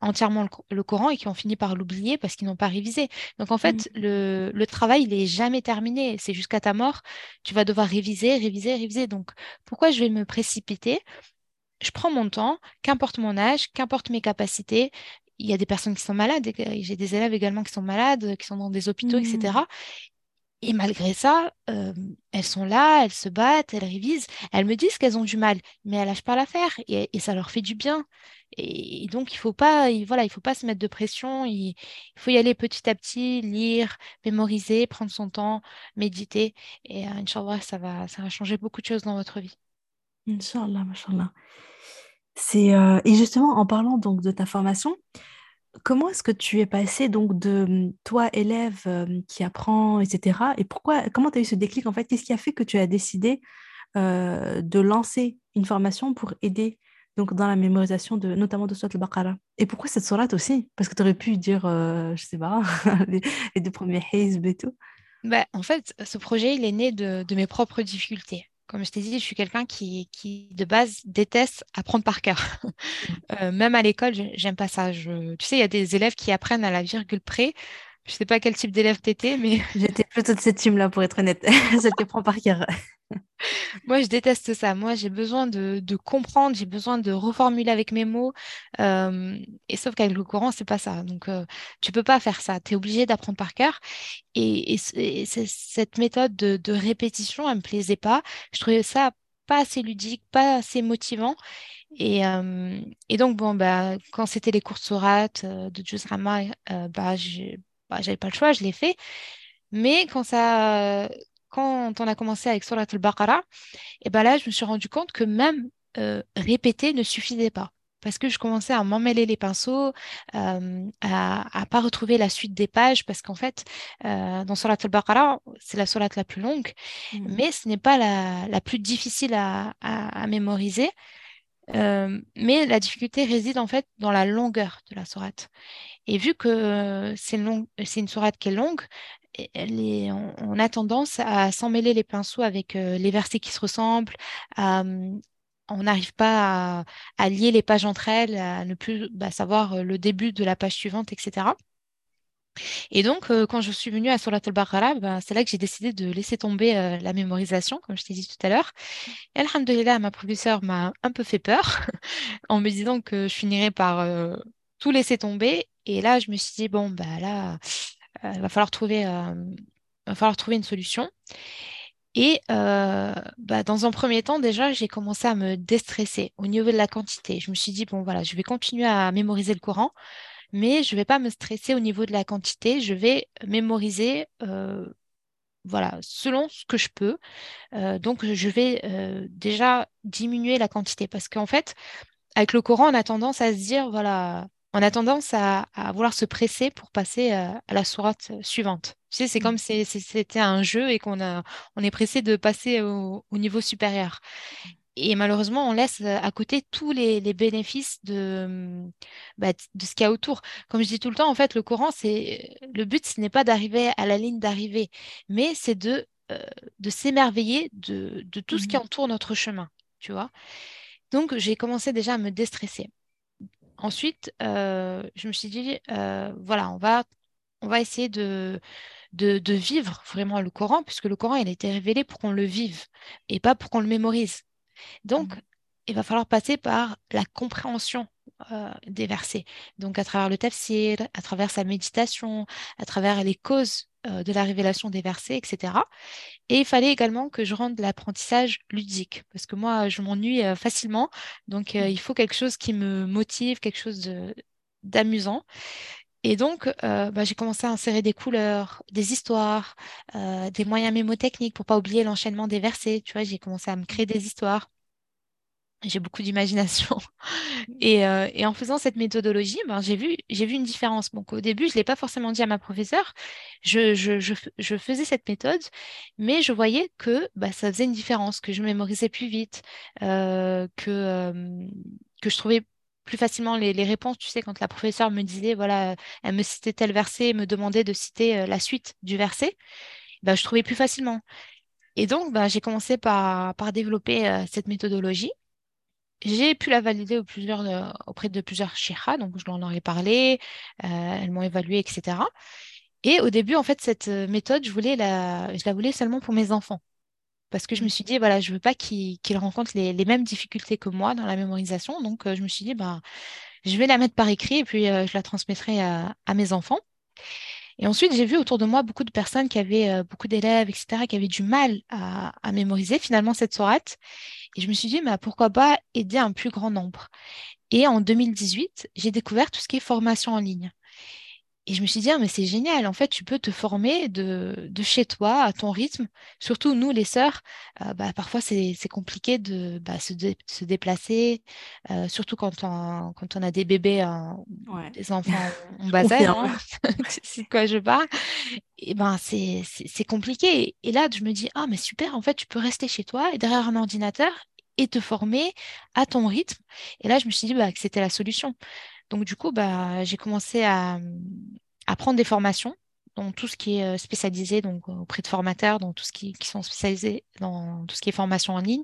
entièrement le, Coran et qui ont fini par l'oublier parce qu'ils n'ont pas révisé. Donc en fait, mmh. le, travail, il est jamais terminé. C'est jusqu'à ta mort. Tu vas devoir réviser, réviser, réviser. Donc pourquoi je vais me précipiter? Je prends mon temps, qu'importe mon âge, qu'importe mes capacités. Il y a des personnes qui sont malades, j'ai des élèves également qui sont malades, qui sont dans des hôpitaux, etc. Et malgré ça, euh, elles sont là, elles se battent, elles révisent, elles me disent qu'elles ont du mal, mais elles lâchent pas l'affaire et, et ça leur fait du bien. Et, donc, il faut pas, voilà, il faut pas se mettre de pression. Il, faut y aller petit à petit, lire, mémoriser, prendre son temps, méditer. Et euh, Inch'Allah, ça va, ça va changer beaucoup de choses dans votre vie. Inch'Allah, Inch'Allah. C'est, euh, et justement, en parlant donc de ta formation, comment est-ce que tu es passé donc de mmh, toi, élève euh, qui apprend, etc. Et pourquoi, comment tu as eu ce déclic en fait? Qu'est-ce qui a fait que tu as décidé de lancer une formation pour aider donc dans la mémorisation de notamment de Surat al-Baqarah? Et pourquoi cette sourate aussi? Parce que tu aurais pu dire, euh, je sais pas, les, deux premiers Hizb et tout. Bah, en fait, ce projet, il est né de mes propres difficultés. Comme je t'ai dit, je suis quelqu'un qui, qui, de base, déteste apprendre par cœur. euh, même à l'école, j'aime pas ça. Je... Tu sais, il y a des élèves qui apprennent à la virgule près. Je sais pas quel type d'élève tu étais, mais. J'étais plutôt de cette team-là, pour être honnête. Celle qui prend par cœur. Moi, je déteste ça. Moi, j'ai besoin de, comprendre, j'ai besoin de reformuler avec mes mots. Euh, et sauf qu'avec le courant, c'est pas ça. Donc, euh, tu peux pas faire ça. Tu es obligé d'apprendre par cœur. Et, cette méthode de, répétition, elle me plaisait pas. Je trouvais ça pas assez ludique, pas assez motivant. Et, euh, donc, bon, bah, quand c'était les courses Sorat de Jus Rama, bah, bah, j'avais pas le choix, je l'ai fait. Mais quand ça, quand on a commencé avec Surat al-Baqarah, et ben là, je me suis rendu compte que même euh, répéter ne suffisait pas. Parce que je commençais à m'emmêler les pinceaux, euh, à ne pas retrouver la suite des pages, parce qu'en fait, euh, dans Surat al-Baqarah, c'est la surat la plus longue, mmh. mais ce n'est pas la, plus difficile à, mémoriser. mais la difficulté réside en fait dans la longueur de la sourate. Et vu que c'est une sourate qui est longue, on, a tendance à s'emmêler les pinceaux avec les versets qui se ressemblent. on n'arrive pas à, lier les pages entre elles, à ne plus bah, savoir le début de la page suivante, etc. Et donc, quand je suis venue à Surat al-Baqarah, bah, c'est là que j'ai décidé de laisser tomber la mémorisation, comme je t'ai dit tout à l'heure. Et ma professeure m'a un peu fait peur en me disant que je finirais par tout laisser tomber. Et là, je me suis dit, bon, bah là, il euh, va falloir trouver, euh, va falloir trouver une solution. Et euh, bah, dans un premier temps, déjà, j'ai commencé à me déstresser au niveau de la quantité. Je me suis dit, bon, voilà, je vais continuer à mémoriser le Coran, mais je ne vais pas me stresser au niveau de la quantité. Je vais mémoriser, voilà, selon ce que je peux. donc, je vais déjà diminuer la quantité parce qu'en fait, avec le Coran, on a tendance à se dire, voilà, on a tendance à, vouloir se presser pour passer euh, à, la sourate suivante. Tu sais, c'est comme mmh. si c'était un jeu et qu'on on est pressé de passer au, niveau supérieur. Et malheureusement, on laisse euh, à côté tous les, bénéfices de, bah, de ce qu'il y a autour. Comme je dis tout le temps, en fait, le Coran, c'est le but, ce n'est pas d'arriver à la ligne d'arrivée, mais c'est de, euh, de s'émerveiller de, tout ce qui mmh. entoure notre chemin, tu vois. Donc, j'ai commencé déjà à me déstresser. Ensuite, euh, je me suis dit, euh, voilà, on va, on va essayer de, de, vivre vraiment le Coran, puisque le Coran, il a été révélé pour qu'on le vive et pas pour qu'on le mémorise. Donc, mmh. il va falloir passer par la compréhension euh, des versets. Donc, à travers le tafsir, à travers sa méditation, à travers les causes de la révélation des versets, etc. Et il fallait également que je rende l'apprentissage ludique, parce que moi, je m'ennuie facilement. Donc, mmh. il faut quelque chose qui me motive, quelque chose d'amusant. Et donc, bah, j'ai commencé à insérer des couleurs, des histoires, des moyens mémotechniques pour pas oublier l'enchaînement des versets. Tu vois, j'ai commencé à me créer des histoires j'ai beaucoup d'imagination. Euh, et, en faisant cette méthodologie, ben, j'ai vu, j'ai vu une différence. Donc, au début, je ne l'ai pas forcément dit à ma professeure. Je, je, faisais cette méthode, mais je voyais que bah, ça faisait une différence, que je mémorisais plus vite, euh, que, euh, que je trouvais plus facilement les, réponses. Tu sais, quand la professeure me disait, voilà, elle me citait tel verset, me demandait de citer la suite du verset, bah, je trouvais plus facilement. Et donc, bah, j'ai commencé par, par développer cette méthodologie. J'ai pu la valider euh, auprès de plusieurs chihas, donc je leur ai parlé, euh, elles m'ont évalué, etc. Et au début, en fait, cette euh, méthode, je, voulais la, je la voulais seulement pour mes enfants. Parce que je me mmh. suis dit, voilà, je ne veux pas qu'ils rencontrent les, mêmes difficultés que moi dans la mémorisation. Donc, je me suis dit, bah, je vais la mettre par écrit et puis je la transmettrai à, mes enfants. Et ensuite, j'ai vu autour de moi beaucoup de personnes qui avaient, beaucoup d'élèves, etc., qui avaient du mal à, à mémoriser finalement cette sourate. Et je me suis dit, mais pourquoi pas aider un plus grand nombre? Et en 2018, j'ai découvert tout ce qui est formation en ligne. Et je me suis dit, ah, mais c'est génial, en fait, tu peux te former de, chez toi, à ton rythme. Surtout, nous, les sœurs, euh, bah, parfois, c'est compliqué de bah, se, déplacer, euh, surtout quand on, quand on a des bébés, hein, des enfants en bas âge, hein. c'est de quoi je parle. Et ben, c'est compliqué. Et là, je me dis, ah, mais super, en fait, tu peux rester chez toi et derrière un ordinateur et te former à ton rythme. Et là, je me suis dit bah, que c'était la solution. Donc, du coup, bah, j'ai commencé à, prendre des formations dans tout ce qui est spécialisé, donc auprès de formateurs, dans tout ce qui, qui sont spécialisés dans tout ce qui est formation en ligne.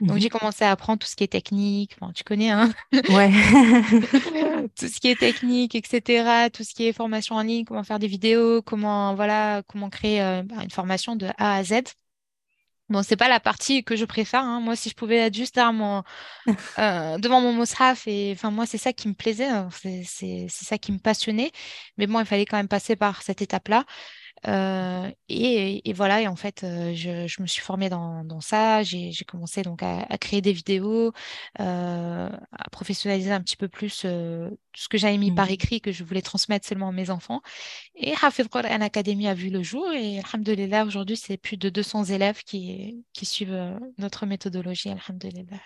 Donc, Mhm. j'ai commencé à apprendre tout ce qui est technique. Enfin, tu connais, hein? Ouais. tout ce qui est technique, etc. Tout ce qui est formation en ligne, comment faire des vidéos, comment, voilà, comment créer euh, bah, une formation de A à Z. Bon, c'est pas la partie que je préfère. hein. Moi, si je pouvais être juste derrière mon, euh, devant mon Moshaf, et enfin, moi, c'est ça qui me plaisait, hein. c'est c'est- c'est ça qui me passionnait. Mais bon, il fallait quand même passer par cette étape-là. Euh, et, et voilà, et en fait, euh, je, je me suis formée dans, dans ça. J'ai commencé donc à, à créer des vidéos, euh, à professionnaliser un petit peu plus euh, tout ce que j'avais mis par Mhm. écrit, que je voulais transmettre seulement à mes enfants. Et Hafid Quran Academy a vu le jour. Et Alhamdulillah, aujourd'hui, c'est plus de 200 élèves qui, qui suivent notre méthodologie. Alhamdulillah.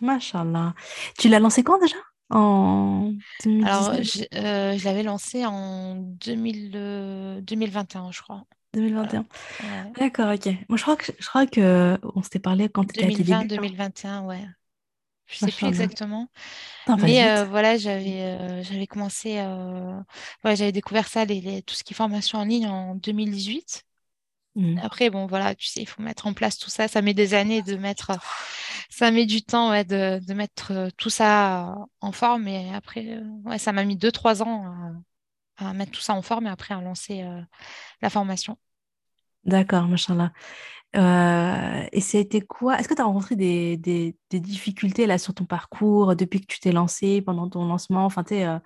Machallah. Tu l'as lancé quand déjà? En Alors, 2019? je, euh, je l'avais lancé en 2000, euh, 2021, je crois. Voilà. 2021. Ouais. D'accord, ok. Moi, je crois que je crois que on s'était parlé quand tu étais à tes 2020, débuts. hein. 2021, ouais. Je sais plus exactement. Mais euh, voilà, j'avais euh, j'avais commencé, euh, ouais, j'avais découvert ça, les, les- tout ce qui est formation en ligne en 2018. Mhm. Après, bon, voilà, tu sais, il faut mettre en place tout ça. Ça met des années de mettre, ça met du temps, ouais, de, de mettre euh, tout ça en forme. Et après, euh, ouais, ça m'a mis deux, trois ans à, à mettre tout ça en forme et après à lancer euh, la formation. D'accord, machallah. Euh, et ça a été quoi? Est-ce que tu as rencontré des, des, des difficultés là sur ton parcours depuis que tu t'es lancé, pendant ton lancement? Enfin, tu sais, euh,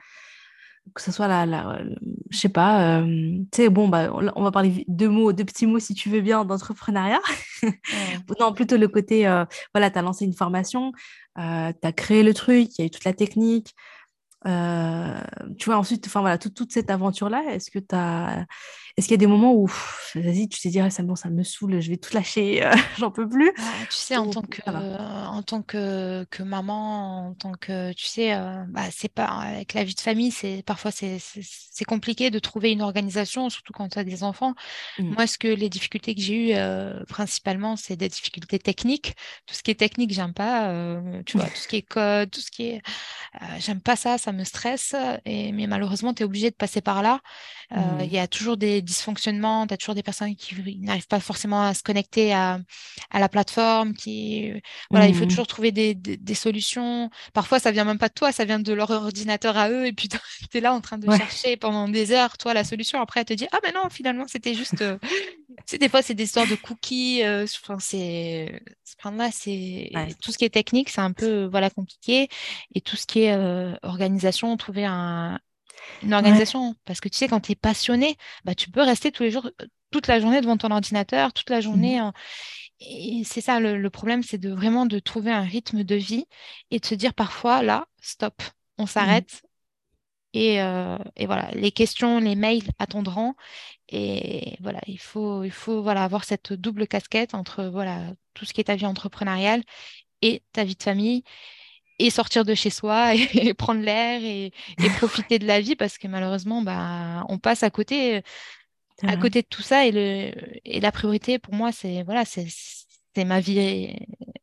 que ce soit la, la, euh, je sais pas, euh, tu sais, bon, bah, on, va parler deux mots, deux petits mots si tu veux bien d'entrepreneuriat. Ouais. Non, plutôt le côté, euh, voilà, tu as lancé une formation, tu as créé le truc, il y a eu toute la technique. Euh, tu vois, ensuite, enfin voilà, toute, toute cette aventure-là, est-ce que tu. Est-ce qu'il y a des moments où, vas-y, tu t'es dit, ah, ça, bon, ça me saoule, je vais tout lâcher, euh, j'en peux plus, tu sais, en tant que, en tant que, que maman, en tant que, tu sais, euh, bah, c'est pas, avec la vie de famille, c'est, parfois, c'est, compliqué de trouver une organisation, surtout quand tu as des enfants. Mm. Moi, ce que les difficultés que j'ai eues, principalement, c'est des difficultés techniques. Tout ce qui est technique, j'aime pas, tu vois, tout ce qui est code, tout ce qui est, j'aime pas ça, ça me stresse. Et, mais malheureusement, tu es obligé de passer par là. Euh, Il Mm. y a toujours des dysfonctionnements, tu as toujours des personnes qui n'arrivent pas forcément à se connecter à, à la plateforme, qui, voilà, il faut Mm. toujours trouver des, des- des solutions. Parfois, ça vient même pas de toi, ça vient de leur ordinateur à eux, et puis tu es là en train de Ouais, chercher pendant des heures, toi, la solution. Après, elle te dit, ah ben non, finalement, c'était juste, euh, sais, des fois, c'est des histoires de cookies, euh, enfin, c'est, là, c'est, ouais. tout ce qui est technique, c'est un peu, voilà, compliqué, et tout ce qui est euh, organisation, trouver un, une Ouais. organisation. Parce que tu sais, quand tu es passionné, bah, tu peux rester tous les jours, euh, toute la journée devant ton ordinateur, toute la journée. Mhm. en- Et c'est ça, le, le problème, c'est de vraiment de trouver un rythme de vie et de se dire parfois, là, stop, on Mhm. s'arrête. Et, euh, et voilà, les questions, les mails attendront. Et voilà, il faut, il faut voilà, avoir cette double casquette entre voilà, tout ce qui est ta vie entrepreneuriale et ta vie de famille et sortir de chez soi et, prendre l'air et, et profiter de la vie parce que malheureusement, bah, on passe à côté, à vrai. côté de tout ça et, le, et la priorité pour moi, c'est voilà, c'est ma vie,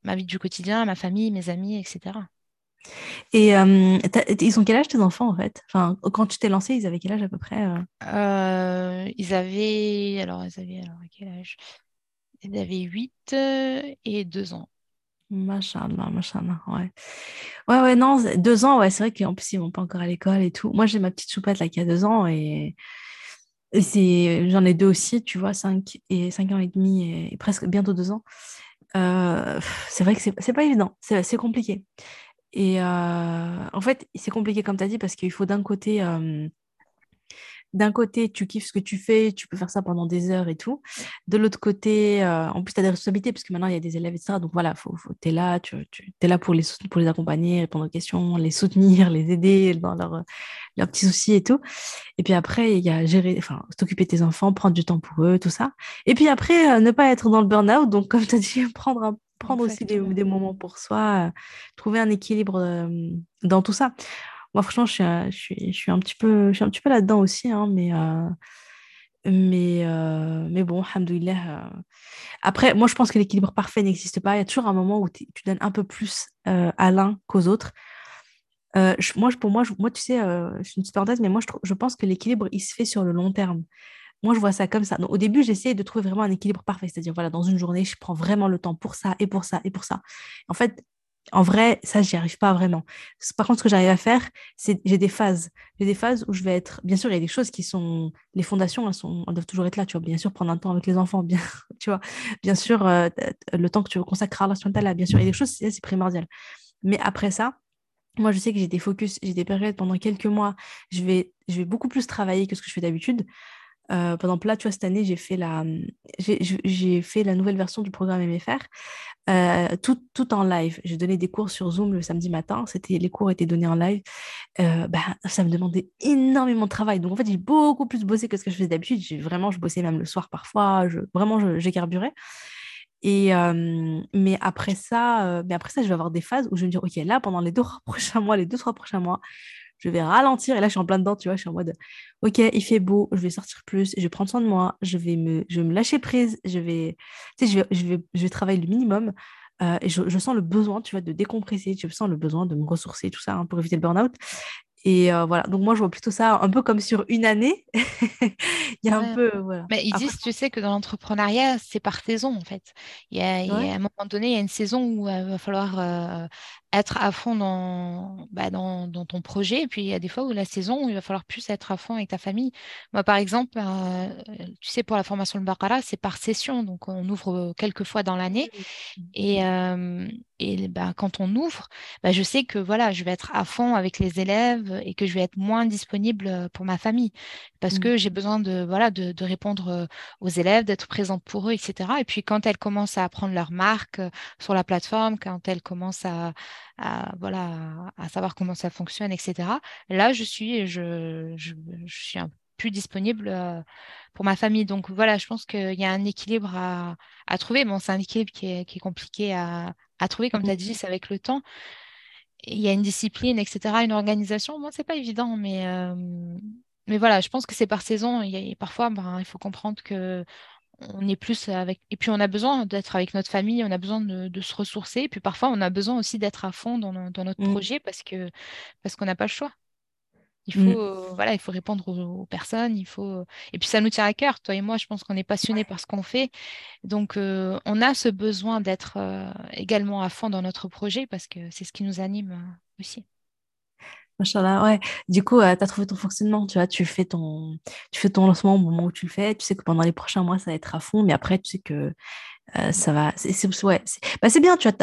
ma vie du quotidien, ma famille, mes amis, etc. Et euh, ils ont quel âge tes enfants en fait? Enfin, quand tu t'es lancé, ils avaient quel âge à peu près? euh? Euh, ils avaient, alors, ils avaient, alors, quel âge? Ils avaient 8 et 2 ans. Machallah, machallah, ouais. Ouais, ouais, non, deux ans, ouais, c'est vrai qu'en plus, ils vont pas encore à l'école et tout. Moi, j'ai ma petite choupette là qui a deux ans et, et c'est, j'en ai deux aussi, tu vois, cinq et cinq ans et demi et, presque bientôt deux ans. C'est vrai que c'est pas évident, c'est compliqué. Et euh, en fait, c'est compliqué comme tu as dit parce qu'il faut d'un côté, d'un côté, tu kiffes ce que tu fais, tu peux faire ça pendant des heures et tout. De l'autre côté, euh, en plus, tu as des responsabilités parce que maintenant, il y a des élèves, etc. Donc voilà, faut, tu es là, là pour les, pour les accompagner, répondre aux questions, les soutenir, les aider dans leurs leurs petits soucis et tout. Et puis après, il y a gérer, enfin, s'occuper de tes enfants, prendre du temps pour eux, tout ça. Et puis après, euh, ne pas être dans le burn-out. Donc, comme tu as dit, prendre, un- prendre aussi des, moments pour soi, euh, trouver un équilibre euh, dans tout ça. Moi, franchement, je suis, un- je suis, je suis un petit peu, je suis un petit peu là-dedans aussi, hein, mais, euh, mais, euh, mais bon, alhamdoulilah. euh. Après, moi, je pense que l'équilibre parfait n'existe pas. Il y a toujours un moment où tu donnes un peu plus euh, à l'un qu'aux autres. Euh, je- moi, je- pour moi, je- moi, tu sais, euh, c'est une petite parenthèse, mais moi, je, je pense que l'équilibre, il se fait sur le long terme. Moi, je vois ça comme ça. Donc, au début, j'essayais de trouver vraiment un équilibre parfait. C'est-à-dire, voilà, dans une journée, je prends vraiment le temps pour ça et pour ça et pour ça. En fait, en vrai, ça, j'y arrive pas vraiment. Par contre, ce que j'arrive à faire, c'est j'ai des phases. J'ai des phases où je vais être. Bien sûr, il y a des choses qui sont. Les fondations, elles, doivent toujours être là. Tu vois, bien sûr, prendre un temps avec les enfants, bien, tu vois. Bien sûr, euh, le temps que tu consacres à la là, bien sûr, il y a des choses, c'est primordial. Mais après ça, moi, je sais que j'ai des focus, j'ai des périodes pendant quelques mois, je vais, je vais beaucoup plus travailler que ce que je fais d'habitude. Euh, par exemple, là, tu vois, cette année, j'ai fait, la, j'ai, fait la nouvelle version du programme MFR, euh, tout, tout en live. J'ai donné des cours sur Zoom le samedi matin. Les cours étaient donnés en live. Euh, bah, ça me demandait énormément de travail. Donc, en fait, j'ai beaucoup plus bossé que ce que je faisais d'habitude. Vraiment, je bossais même le soir parfois. Je, vraiment, j'ai carburé. Et, mais, après ça, mais après ça, je vais avoir des phases où je vais me dire, OK, là, pendant les deux prochains mois, les deux, trois prochains mois, je vais ralentir. Et là, je suis en plein dedans, tu vois, je suis en mode, OK, il fait beau, je vais sortir plus, je vais prendre soin de moi, je vais me, je vais me lâcher prise, je vais, tu sais, je vais, je vais, je vais travailler le minimum. et je, je, sens le besoin, tu vois, de décompresser, je sens le besoin de me ressourcer, tout ça, hein, pour éviter le burn-out. Et euh, voilà, donc moi je vois plutôt ça un peu comme sur une année. il y a un peu. Voilà. Mais ils disent, tu sais, que dans l'entrepreneuriat, c'est par saison en fait. Il y, a, à un moment donné, il y a une saison où il va falloir euh, être à fond dans, bah, dans, dans, ton projet. Et puis il y a des fois où la saison, où il va falloir plus être à fond avec ta famille. Moi, par exemple, euh, tu sais, pour la formation de Baccarat, c'est par session. Donc on ouvre quelques fois dans l'année. Et, et bah, quand on ouvre, bah, je sais que voilà, je vais être à fond avec les élèves et que je vais être moins disponible pour ma famille parce mmh. que j'ai besoin de, voilà, de, répondre aux élèves, d'être présente pour eux, etc. Et puis quand elles commencent à prendre leur marque sur la plateforme, quand elles commencent à, voilà, à savoir comment ça fonctionne, etc. Là, je suis, je, je, je suis un peu plus disponible pour ma famille. Donc voilà, je pense qu'il y a un équilibre à, à trouver. Bon, c'est un équilibre qui est, qui est compliqué à, à trouver, comme tu as dit, c'est avec le temps. Il y a une discipline, etc., une organisation. Moi, c'est pas évident, mais, euh, mais voilà, je pense que c'est par saison. Il y a, parfois, ben, il faut comprendre que on est plus avec. Et puis, on a besoin d'être avec notre famille, on a besoin de, se ressourcer. Et puis, parfois, on a besoin aussi d'être à fond dans, dans notre mmh. projet parce que parce qu'on n'a pas le choix. Il mmh. faut, voilà, il faut répondre aux, personnes, il faut... Et puis ça nous tient à cœur, toi et moi, je pense qu'on est passionnés par ce qu'on fait. Donc, on a ce besoin d'être également à fond dans notre projet parce que c'est ce qui nous anime aussi. Machallah, ouais. Du coup, tu as trouvé ton fonctionnement, tu vois, tu fais ton, tu fais ton lancement au moment où tu le fais, tu sais que pendant les prochains mois, ça va être à fond, mais après, tu sais que euh, ça va. C'est ouais, bah bien, tu, as,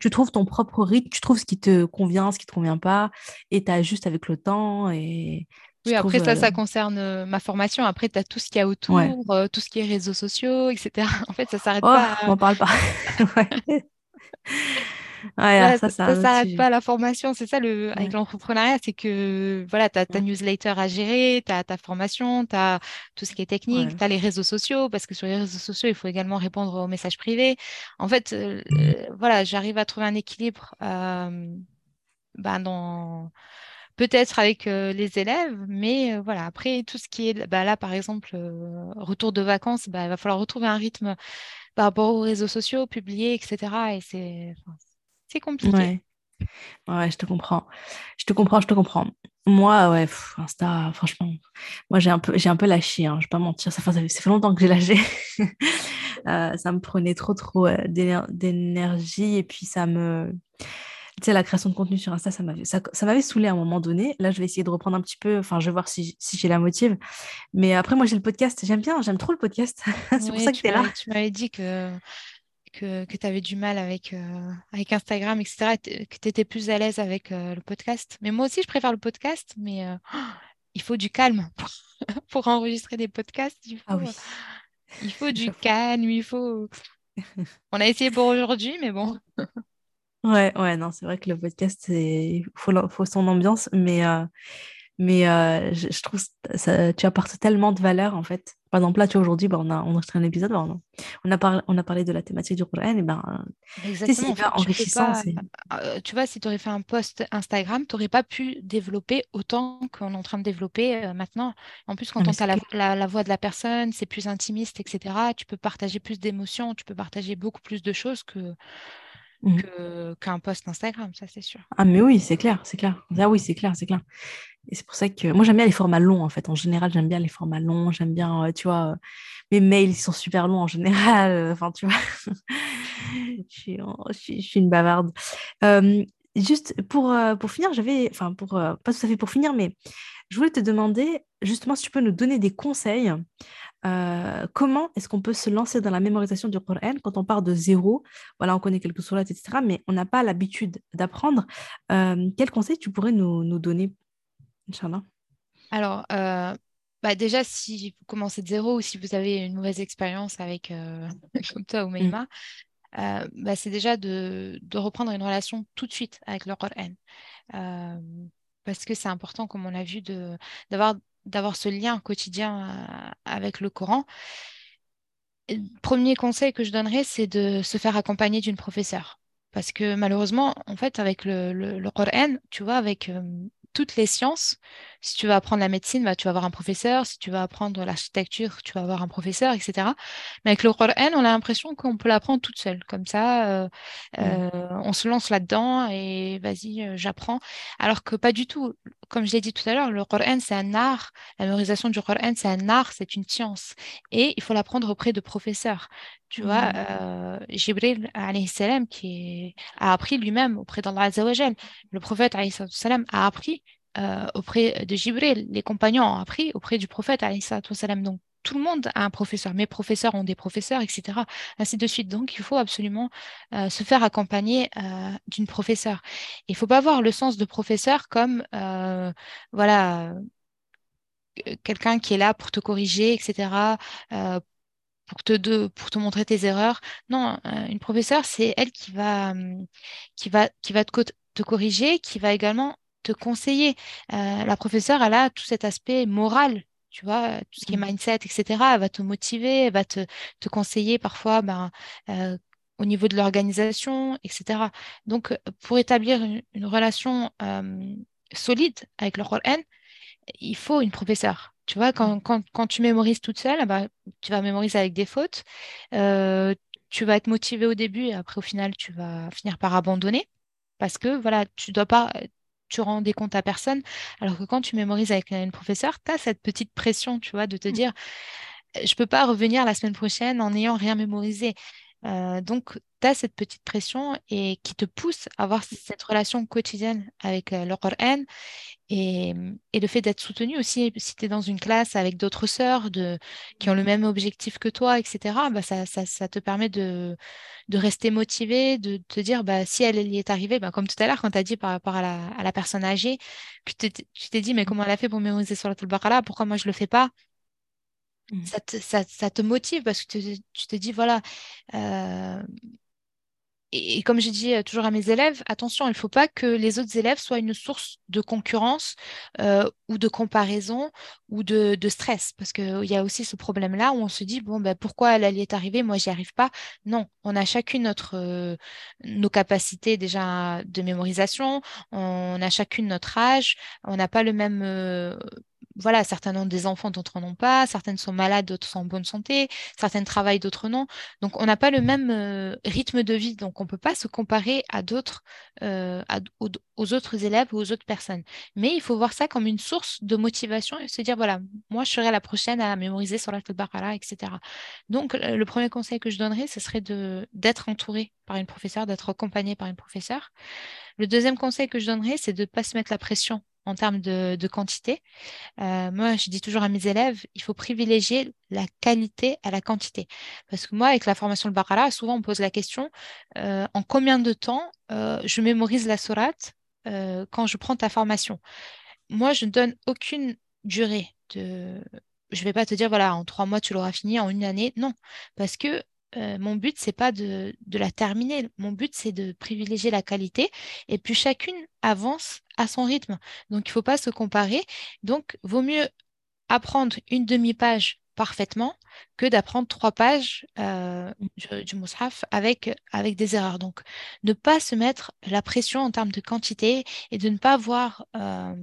tu trouves ton propre rythme, tu trouves ce qui te convient, ce qui te convient pas, et tu ajustes avec le temps. Et oui, après, ça, ça euh, concerne euh, ma formation. Après, tu as tout ce qu'il y a autour, tout ce qui est réseaux sociaux, etc. En fait, ça s'arrête oh, pas. On m'en parle pas. ça, ça, s'arrête pas la formation. C'est ça le, avec l'entrepreneuriat, c'est que voilà, tu as ta newsletter à gérer, tu as ta formation, tu as tout ce qui est technique, tu as les réseaux sociaux, parce que sur les réseaux sociaux, il faut également répondre aux messages privés. En fait, euh, voilà, j'arrive à trouver un équilibre euh, bah, dans peut-être avec euh, les élèves, mais voilà, après tout ce qui est bah, là, par exemple, retour de vacances, bah, il va falloir retrouver un rythme par rapport aux réseaux sociaux, publier, etc. Et c'est c'est compliqué. Ouais. ouais, je te comprends. Je te comprends, je te comprends. Moi, ouais, Insta, franchement, moi j'ai un peu, j'ai un peu lâché, hein, je vais pas mentir. Ça, ça, fait longtemps que j'ai lâché. Euh, ça me prenait trop, trop euh, d'énergie et puis ça me, tu sais, la création de contenu sur Insta, ça m'avait, ça, ça m'avait saoulé à un moment donné. Là, je vais essayer de reprendre un petit peu. Enfin, je vais voir si, si j'ai la motive. Mais après, moi, j'ai le podcast. J'aime bien, j'aime trop le podcast. c'est pour ça que tu es là. Tu m'avais dit que que, tu avais du mal avec, euh, avec Instagram, etc., que tu étais plus à l'aise avec euh, le podcast. Mais moi aussi, je préfère le podcast, mais euh, il faut du calme pour, enregistrer des podcasts. Il ah oui. il faut du calme, il faut... On a essayé pour aujourd'hui, mais bon. ouais, ouais, non, c'est vrai que le podcast, il faut, faut son ambiance, mais mais je, trouve que tu apportes tellement de valeur en fait. Par exemple, là, tu vois, aujourd'hui, bah, on a enregistré un épisode, bah, on, a parlé, on a parlé de la thématique du Coran, et ben, c'est hyper enrichissant. tu vois, si tu aurais fait un post Instagram, tu n'aurais pas pu développer autant qu'on est en train de développer maintenant. En plus, quand on entend la, la, voix de la personne, c'est plus intimiste, etc. Tu peux partager plus d'émotions, tu peux partager beaucoup plus de choses que Que- qu'un post Instagram, ça c'est sûr. Ah, mais oui, c'est clair, c'est clair. Ah oui, c'est clair, c'est clair. Et c'est pour ça que moi, j'aime bien les formats longs, en fait. En général, j'aime bien les formats longs. J'aime bien, euh, tu vois, euh, mes mails, ils sont super longs en général. euh, Enfin, tu vois, je suis, je une bavarde. Euh, juste pour, pour finir, j'avais, enfin, pour, pas tout à fait pour finir, mais je voulais te demander, justement, si tu peux nous donner des conseils. Euh, comment est-ce qu'on peut se lancer dans la mémorisation du Coran quand on part de zéro? Voilà, on connaît quelques sourates, etc., mais on n'a pas l'habitude d'apprendre. Euh, quels conseils tu pourrais nous, nous donner, Inch'Allah? Alors, euh, bah déjà, si vous commencez de zéro ou si vous avez une mauvaise expérience avec, euh, comme toi ou Mm, Meïma, euh, bah, c'est déjà de, de reprendre une relation tout de suite avec le Coran. Euh, parce que c'est important, comme on l'a vu, de, d'avoir, d'avoir ce lien quotidien euh, avec le Coran. Premier conseil que je donnerais, c'est de se faire accompagner d'une professeure. Parce que malheureusement, en fait, avec le Coran, tu vois, avec euh, toutes les sciences, si tu vas apprendre la médecine, bah, tu vas avoir un professeur. Si tu vas apprendre l'architecture, tu vas avoir un professeur, etc. Mais avec le Coran, on a l'impression qu'on peut l'apprendre toute seule. Comme ça, euh, mm, euh, on se lance là-dedans et vas-y, euh, j'apprends. Alors que pas du tout. Comme je l'ai dit tout à l'heure, le Coran, c'est un art. La mémorisation du Coran, c'est un art, c'est une science et il faut l'apprendre auprès de professeurs. Tu vois, euh, Jibril salam, qui a appris lui-même auprès d'Allah Azza wa Jal. Le prophète alayhi salam a appris euh, auprès de Jibril. Les compagnons ont appris auprès du prophète alayhi salam. Donc, tout le monde a un professeur. Mes professeurs ont des professeurs, etc. Ainsi de suite. Donc, il faut absolument euh, se faire accompagner euh, d'une professeure. Il ne faut pas voir le sens de professeur comme, euh, voilà, quelqu'un qui est là pour te corriger, etc., pour te, de- pour te montrer tes erreurs. Non, euh, une professeure, c'est elle qui va, hum, qui va, qui va te, co- te corriger, qui va également te conseiller. Euh, la professeure, elle a tout cet aspect moral. Tu vois, tout ce qui est mm, mindset, etc. Elle va te motiver, elle va te, te conseiller parfois ben, euh, au niveau de l'organisation, etc. Donc, euh, pour établir une, une relation euh, solide avec le Coran, il faut une professeure. Tu vois, quand, quand, quand tu mémorises toute seule, ah bah, tu vas mémoriser avec des fautes. Euh, tu vas être motivé au début et après, au final, tu vas finir par abandonner parce que voilà, tu dois pas, tu rends des comptes à personne. Alors que quand tu mémorises avec une professeure, tu as cette petite pression, tu vois, de te mm, dire, je peux pas revenir la semaine prochaine en n'ayant rien mémorisé. Euh, donc, tu as cette petite pression et qui te pousse à avoir cette relation quotidienne avec euh, le Coran et, et le fait d'être soutenu aussi, si tu es dans une classe avec d'autres sœurs de, qui ont le même objectif que toi, etc., bah ça, ça, ça te permet de, de rester motivé, de te dire, bah, si elle, y est arrivée, bah, comme tout à l'heure, quand tu as dit par rapport à la, à la personne âgée, que tu t'es dit, mais comment elle a fait pour mémoriser sur la Baqara, pourquoi moi je le fais pas? Mm, Ça te, motive parce que tu, te dis, voilà, euh, et, comme je dis euh, toujours à mes élèves, attention, il ne faut pas que les autres élèves soient une source de concurrence euh, ou de comparaison ou de, stress. Parce qu'il y a aussi ce problème-là où on se dit, bon, ben, pourquoi elle, elle est arrivée, moi, j'y arrive pas. Non, on a chacune notre, nos capacités déjà de mémorisation, on a chacune notre âge, on n'a pas le même... Voilà, certains ont des enfants, d'autres n'en ont pas, certaines sont malades, d'autres sont en bonne santé, certaines travaillent, d'autres non. Donc, on n'a pas le même euh, rythme de vie, donc on ne peut pas se comparer euh, aux, autres élèves ou aux autres personnes. Mais il faut voir ça comme une source de motivation et se dire, voilà, moi, je serai la prochaine à mémoriser sur la Baqara, etc. Donc, le premier conseil que je donnerais, ce serait d'être entouré par une professeure, d'être accompagné par une professeure. Le deuxième conseil que je donnerais, c'est de ne pas se mettre la pression en termes de, quantité. Euh, moi, je dis toujours à mes élèves, il faut privilégier la qualité à la quantité. Parce que moi, avec la formation de Baqara, souvent on me pose la question, euh, en combien de temps euh, je mémorise la sourate quand je prends ta formation? Moi, je ne donne aucune durée de... Je ne vais pas te dire, voilà, en trois mois, tu l'auras fini, en une année. Non, parce que euh, mon but, c'est pas de, la terminer. Mon but, c'est de privilégier la qualité. Et puis, chacune avance à son rythme. Donc, il ne faut pas se comparer. Donc, vaut mieux apprendre une demi-page parfaitement que d'apprendre trois pages euh, du, du avec des erreurs. Donc, ne pas se mettre la pression en termes de quantité et de ne pas voir euh,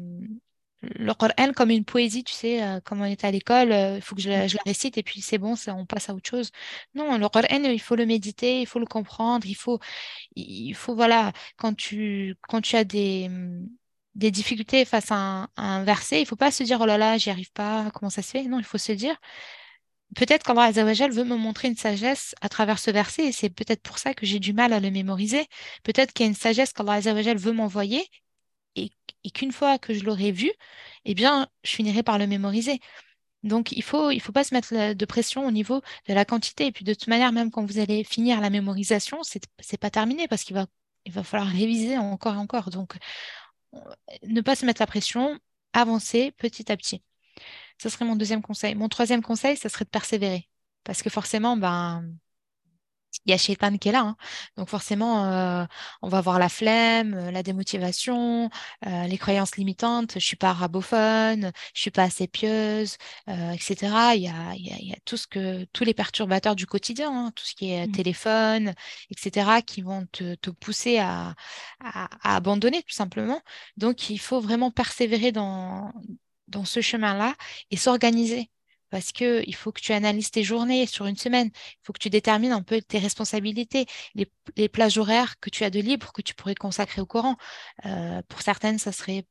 le Coran comme une poésie, tu sais, euh, comme on était à l'école, il faut que je la, récite et puis c'est bon, on passe à autre chose. Non, le Coran, il faut le méditer, il faut le comprendre, il faut, il faut voilà, quand tu, quand tu as des, des difficultés face à un, verset, il faut pas se dire, oh là là, j'y arrive pas, comment ça se fait? Non, il faut se dire, peut-être qu'Allah veut me montrer une sagesse à travers ce verset et c'est peut-être pour ça que j'ai du mal à le mémoriser. Peut-être qu'il y a une sagesse qu'Allah veut m'envoyer et, qu'une fois que je l'aurai vu, eh bien, je finirai par le mémoriser. Donc, il faut, il faut pas se mettre de pression au niveau de la quantité. Et puis, de toute manière, même quand vous allez finir la mémorisation, c'est, n'est pas terminé parce qu'il va, il va falloir réviser encore et encore. Donc, ne pas se mettre la pression, avancer petit à petit. Ce serait mon deuxième conseil. Mon troisième conseil, ce serait de persévérer. Parce que forcément, ben, il y a Shaitan qui est là. Hein. Donc forcément, euh, on va avoir la flemme, euh, la démotivation, euh, les croyances limitantes. Je suis pas arabophone, je suis pas assez pieuse, etc. Il y a, il y a, tout ce que, tous les perturbateurs du quotidien, hein, tout ce qui est mmh. téléphone, etc., qui vont te, te pousser à, à, à, abandonner tout simplement. Donc il faut vraiment persévérer dans, dans ce chemin-là et s'organiser parce qu'il faut que tu analyses tes journées sur une semaine. Il faut que tu détermines un peu tes responsabilités, les, plages horaires que tu as de libre, que tu pourrais consacrer au Coran. Euh, pour certaines, ça serait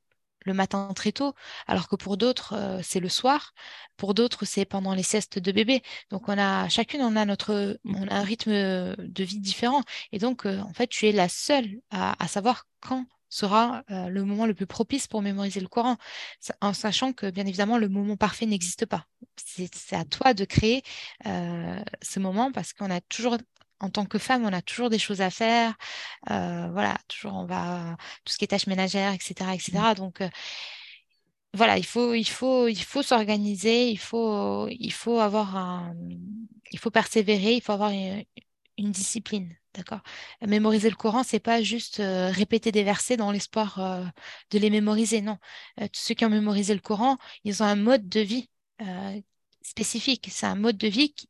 le matin très tôt, alors que pour d'autres, euh, c'est le soir. Pour d'autres, c'est pendant les siestes de bébé. Donc, on a chacune, on a notre, on a un rythme de vie différent. Et donc, euh, en fait, tu es la seule à savoir quand sera euh, le moment le plus propice pour mémoriser le Coran, en sachant que bien évidemment le moment parfait n'existe pas. C'est à toi de créer euh, ce moment parce qu'on a toujours en tant que femme, on a toujours des choses à faire. Euh, voilà, toujours on va tout ce qui est tâches ménagères, etc., etc. Mmh. Donc voilà, il faut, il faut, il faut s'organiser, il faut, il faut avoir un, il faut persévérer, il faut avoir une discipline. D'accord. Mémoriser le Coran, c'est pas juste euh, répéter des versets dans l'espoir euh, de les mémoriser. Non. Euh, tous ceux qui ont mémorisé le Coran, ils ont un mode de vie spécifique. C'est un mode de vie qui,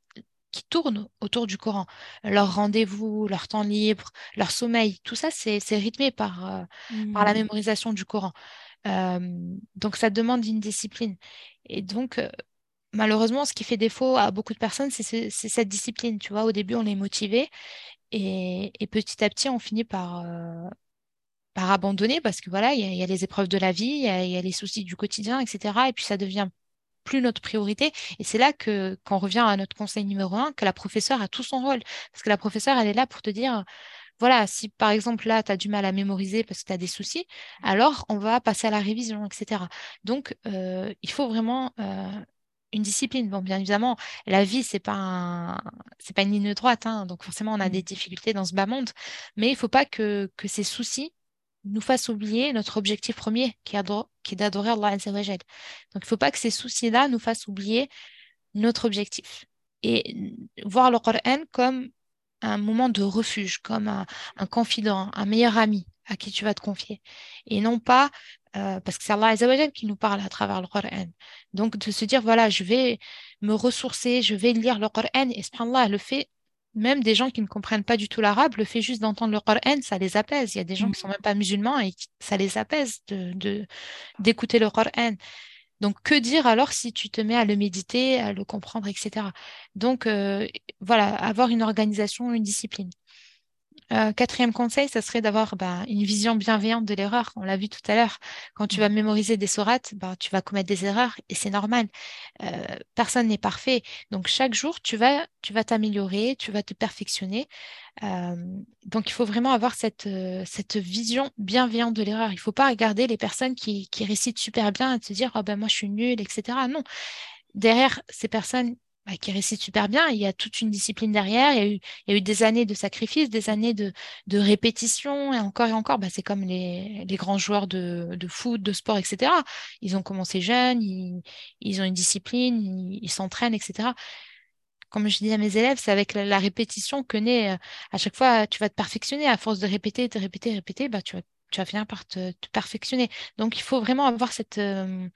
tourne autour du Coran. Leur rendez-vous, leur temps libre, leur sommeil, tout ça, c'est rythmé par, par la mmh. mémorisation du Coran. donc, ça demande une discipline. Et donc, malheureusement, ce qui fait défaut à beaucoup de personnes, c'est cette discipline. Tu vois, au début, on est motivé et, petit à petit, on finit par, euh, abandonner parce que voilà, il y, a les épreuves de la vie, il y, a les soucis du quotidien, etc. Et puis ça devient plus notre priorité. Et c'est là que, quand on revient à notre conseil numéro un, que la professeure a tout son rôle. Parce que la professeure, elle est là pour te dire, voilà, si par exemple là, tu as du mal à mémoriser parce que tu as des soucis, alors on va passer à la révision, etc. Donc, euh, il faut vraiment euh, une discipline. Bon, bien évidemment, la vie, c'est pas c'est pas une ligne droite, hein, donc forcément, on a des mmh. difficultés dans ce bas monde, mais il faut pas que, que ces soucis nous fassent oublier notre objectif premier, qui est, qui est d'adorer Allah Azzawajal. Donc, il faut pas que ces soucis-là nous fassent oublier notre objectif. Et voir le Coran comme un moment de refuge, comme un, un confident, un meilleur ami à qui tu vas te confier. Et non pas euh, parce que c'est Allah qui nous parle à travers le Coran. Donc, de se dire, voilà, je vais me ressourcer, je vais lire le Coran, et subhanallah, le fait, même des gens qui ne comprennent pas du tout l'arabe, le fait juste d'entendre le Coran, ça les apaise. Il y a des gens qui ne sont même pas musulmans et ça les apaise d'écouter de, d'écouter le Coran. Donc, que dire alors si tu te mets à le méditer, à le comprendre, etc. Donc, euh, voilà, avoir une organisation, une discipline. Euh, quatrième conseil, ça serait d'avoir bah, une vision bienveillante de l'erreur. On l'a vu tout à l'heure. Quand tu vas mmh. mémoriser des sourates, bah, tu vas commettre des erreurs et c'est normal. Euh, personne n'est parfait. Donc chaque jour, tu vas, tu vas t'améliorer, tu vas te perfectionner. Euh, donc il faut vraiment avoir cette, cette vision bienveillante de l'erreur. Il ne faut pas regarder les personnes qui, qui récitent super bien et se dire oh ben moi je suis nulle, etc. Non. Derrière ces personnes, bah, qui récite super bien. Il y a toute une discipline derrière. Il y a eu, il y a eu des années de sacrifice, des années de, de répétition, et encore et encore. Bah, c'est comme les, grands joueurs de, foot, de sport, etc. Ils ont commencé jeunes, ils, ils ont une discipline, ils s'entraînent, etc. Comme je dis à mes élèves, c'est avec la, répétition que naît euh, à chaque fois, tu vas te perfectionner. À force de répéter, de répéter, répéter, bah, tu vas tu vas finir par te, perfectionner. Donc, il faut vraiment avoir cette, euh,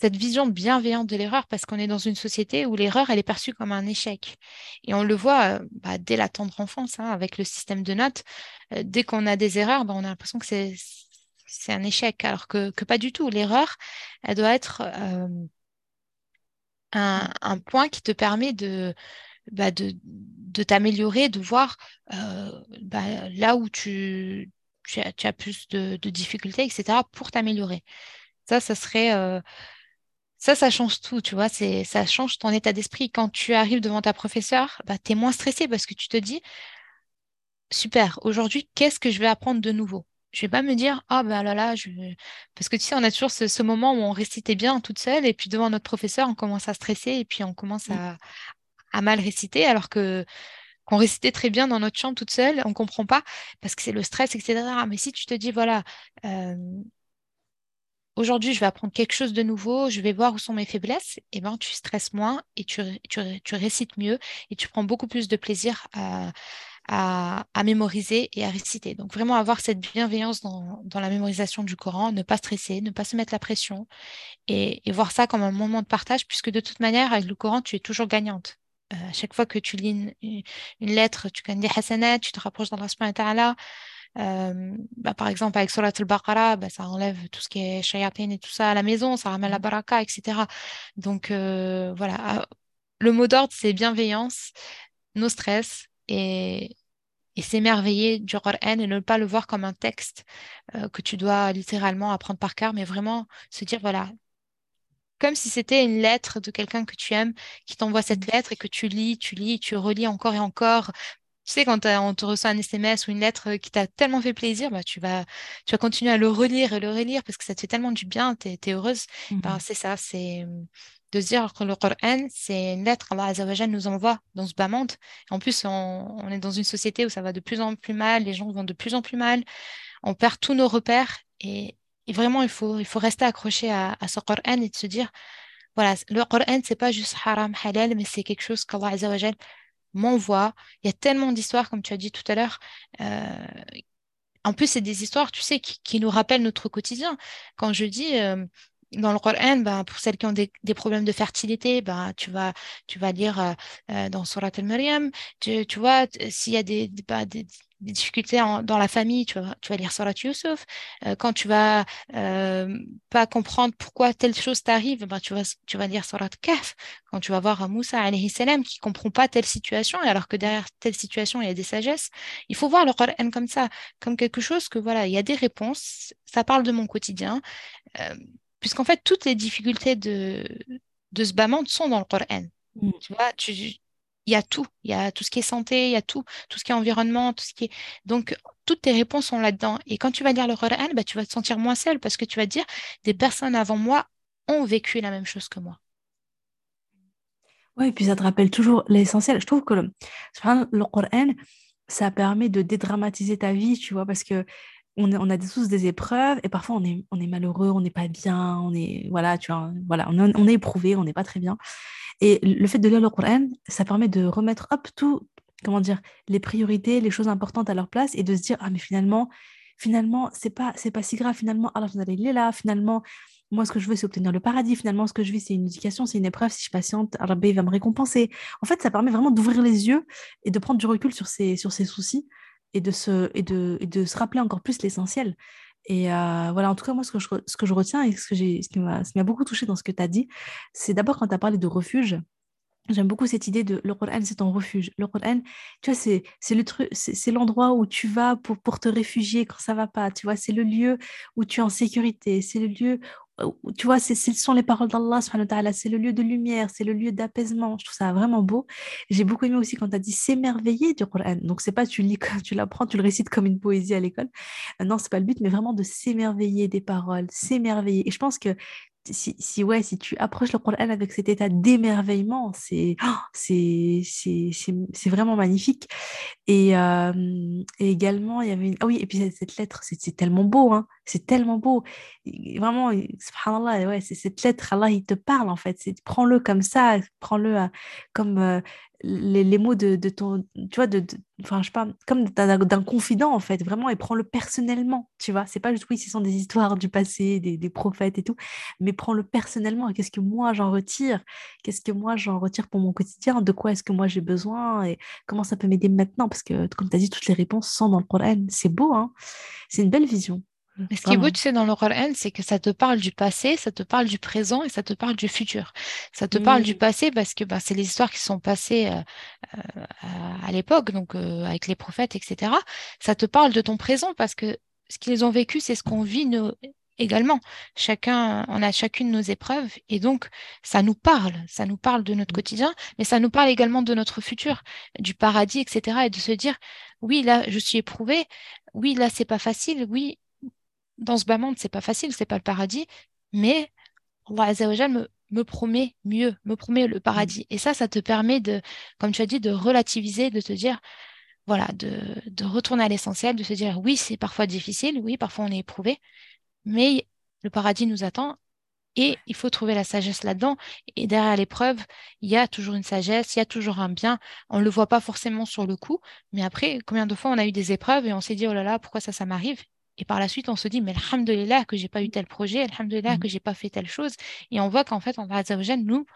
cette vision bienveillante de l'erreur parce qu'on est dans une société où l'erreur, elle est perçue comme un échec. Et on le voit euh, bah, dès la tendre enfance, hein, avec le système de notes. Euh, dès qu'on a des erreurs, bah, on a l'impression que c'est c'est un échec, alors que, pas du tout. L'erreur, elle doit être un, point qui te permet de, bah, de, t'améliorer, de voir bah, là où tu, tu, as, plus de, difficultés, etc., pour t'améliorer. Ça, ça serait ça, ça change tout, tu vois, c'est, ça change ton état d'esprit. Quand tu arrives devant ta professeure, bah, tu es moins stressé parce que tu te dis, super, aujourd'hui, qu'est-ce que je vais apprendre de nouveau? Je vais pas me dire, ah ben là là, je... parce que tu sais, on a toujours ce, moment où on récitait bien toute seule et puis devant notre professeur, on commence à stresser et puis on commence à, mal réciter alors que qu'on récitait très bien dans notre chambre toute seule, on comprend pas parce que c'est le stress, etc. Mais si tu te dis, voilà, euh, aujourd'hui, je vais apprendre quelque chose de nouveau, je vais voir où sont mes faiblesses, et ben, tu stresses moins et tu, récites mieux et tu prends beaucoup plus de plaisir à, mémoriser et à réciter. Donc, vraiment avoir cette bienveillance dans, la mémorisation du Coran, ne pas stresser, ne pas se mettre la pression et, voir ça comme un moment de partage, puisque de toute manière, avec le Coran, tu es toujours gagnante. Euh, à chaque fois que tu lis une, une, lettre, tu des hasanats, tu te rapproches d'Allah subhanahu euh, bah, par exemple, avec Surat al-Baqarah, bah, ça enlève tout ce qui est shayatin et tout ça à la maison, ça ramène la baraka, etc. Donc euh, voilà, ah, le mot d'ordre, c'est bienveillance, no stress et, et s'émerveiller du Qur'an et ne pas le voir comme un texte euh, que tu dois littéralement apprendre par cœur, mais vraiment se dire, voilà, comme si c'était une lettre de quelqu'un que tu aimes qui t'envoie cette lettre et que tu lis, tu lis, tu relis encore et encore tu sais, quand on te reçoit un SMS ou une lettre qui t'a tellement fait plaisir, bah, tu, vas, tu vas continuer à le relire et le relire parce que ça te fait tellement du bien, tu es, heureuse. Bah, mmh c'est ça, c'est de se dire que le Coran, c'est une lettre qu'Allah nous envoie dans ce bas monde. En plus, on, est dans une société où ça va de plus en plus mal, les gens vont de plus en plus mal, on perd tous nos repères et, vraiment, il faut, il faut rester accroché à, ce Coran et de se dire, voilà, le Coran, c'est pas juste haram, halal, mais c'est quelque chose qu'Allah Azzawajal m'envoie. Il y a tellement d'histoires, comme tu as dit tout à l'heure. Euh, en plus, c'est des histoires, tu sais, qui, nous rappellent notre quotidien. Quand je dis euh, dans le Coran, ben, pour celles qui ont des, problèmes de fertilité, ben, tu, vas, tu vas lire euh, dans Surat al-Maryam. Tu, vois, s'il y a des, des, ben, des difficultés dans la famille, tu vas, tu vas lire Surat Yusuf. Euh, quand tu vas euh, pas comprendre pourquoi telle chose t'arrive, ben tu, vas, tu vas lire Surat Kaf. Quand tu vas voir Moussa alayhi salam qui comprend pas telle situation, et alors que derrière telle situation, il y a des sagesses, il faut voir le Coran comme ça, comme quelque chose que voilà, il y a des réponses, ça parle de mon quotidien. Euh, puisqu'en fait, toutes les difficultés de, de ce bas sont dans le Coran. Mm. Tu vois, tu, il y a tout. Il y a tout ce qui est santé, il y a tout, tout ce qui est environnement, tout ce qui est. Donc, toutes tes réponses sont là-dedans. Et quand tu vas lire le Coran, bah, tu vas te sentir moins seul parce que tu vas dire des personnes avant moi ont vécu la même chose que moi. Oui, puis ça te rappelle toujours l'essentiel. Je trouve que le, le Coran, ça permet de dédramatiser ta vie, tu vois, parce que on, a tous des épreuves et parfois on est, malheureux, on n'est pas bien, on est, voilà, tu vois, voilà, on, on est éprouvé, on n'est pas très bien. Et le fait de lire le Coran, ça permet de remettre hop tout, comment dire, les priorités, les choses importantes à leur place et de se dire ah mais finalement, finalement c'est pas c'est pas si grave. Finalement Allah il est là. Finalement moi, ce que je veux, c'est obtenir le paradis. Finalement, ce que je vis, c'est une éducation, c'est une épreuve. Si je patiente, Allah va me récompenser. En fait, ça permet vraiment d'ouvrir les yeux et de prendre du recul sur ses, sur ses soucis et de, se, et, de, et de se rappeler encore plus l'essentiel. Et euh, voilà, en tout cas, moi, ce que je, ce que je retiens et ce, que ce qui m'a beaucoup touché dans ce que tu as dit, c'est d'abord quand tu as parlé de refuge. J'aime beaucoup cette idée de le Coran, c'est ton refuge. Le Coran, tu vois, c'est, le truc, c'est, l'endroit où tu vas pour, pour te réfugier quand ça va pas. Tu vois, c'est le lieu où tu es en sécurité. C'est le lieu tu vois, ce sont les paroles d'Allah, c'est le lieu de lumière, c'est le lieu d'apaisement. Je trouve ça vraiment beau. J'ai beaucoup aimé aussi quand tu as dit s'émerveiller du Coran. Donc, c'est pas tu lis, tu l'apprends, tu le récites comme une poésie à l'école. Euh, non, c'est pas le but, mais vraiment de s'émerveiller des paroles, s'émerveiller. Et je pense que si, si, ouais, si tu approches le Coran avec cet état d'émerveillement, c'est oh, c'est c'est vraiment magnifique. Et, et, également, il y avait une... Ah oui, et puis cette lettre, c'est tellement beau, hein, c'est tellement beau. vraiment, subhanallah, ouais, cette lettre, Allah, il te parle en fait. Prends-le comme ça, prends-le euh, comme euh, les, les, mots de, de, ton, tu vois, de, enfin, je sais pas, comme d'un confident, en fait, vraiment, et prends-le personnellement, tu vois. C'est pas juste, oui, ce sont des histoires du passé, des, des prophètes et tout, mais prends-le personnellement. Qu'est-ce que moi, j'en retire? Qu'est-ce que moi, j'en retire pour mon quotidien? De quoi est-ce que moi, j'ai besoin? Et comment ça peut m'aider maintenant? Parce que, comme tu as dit, toutes les réponses sont dans le Coran. C'est beau, hein C'est une belle vision. Mais ce qui est beau, tu sais, dans le Coran, c'est que ça te parle du passé, ça te parle du présent et ça te parle du futur. Ça te parle du mm. passé parce que bah, c'est les histoires qui sont passées euh, euh, à l'époque, donc euh, avec les prophètes, etc. Ça te parle de ton présent parce que ce qu'ils ont vécu, c'est ce qu'on vit nous, également. Chacun, on a chacune nos épreuves et donc ça nous parle, ça nous parle de notre mm. quotidien, mais ça nous parle également de notre futur, du paradis, etc. Et de se dire, oui, là, je suis éprouvé, oui, là, c'est pas facile, oui, dans ce bas monde, c'est pas facile, c'est pas le paradis, mais Allah me, me promet mieux, me promet le paradis. Et ça, ça te permet de, comme tu as dit, de relativiser, de te dire, voilà, de, de retourner à l'essentiel, de se dire, oui, c'est parfois difficile, oui, parfois on est éprouvé, mais le paradis nous attend et il faut trouver la sagesse là-dedans. Et derrière l'épreuve, il y a toujours une sagesse, il y a toujours un bien. On ne le voit pas forcément sur le coup, mais après, combien de fois on a eu des épreuves et on s'est dit, oh là là, pourquoi ça, ça m'arrive? Et par la suite, on se dit, mais alhamdulillah que j'ai pas eu tel projet, alhamdulillah mmh. que j'ai pas fait telle chose. Et on voit qu'en fait, on va nous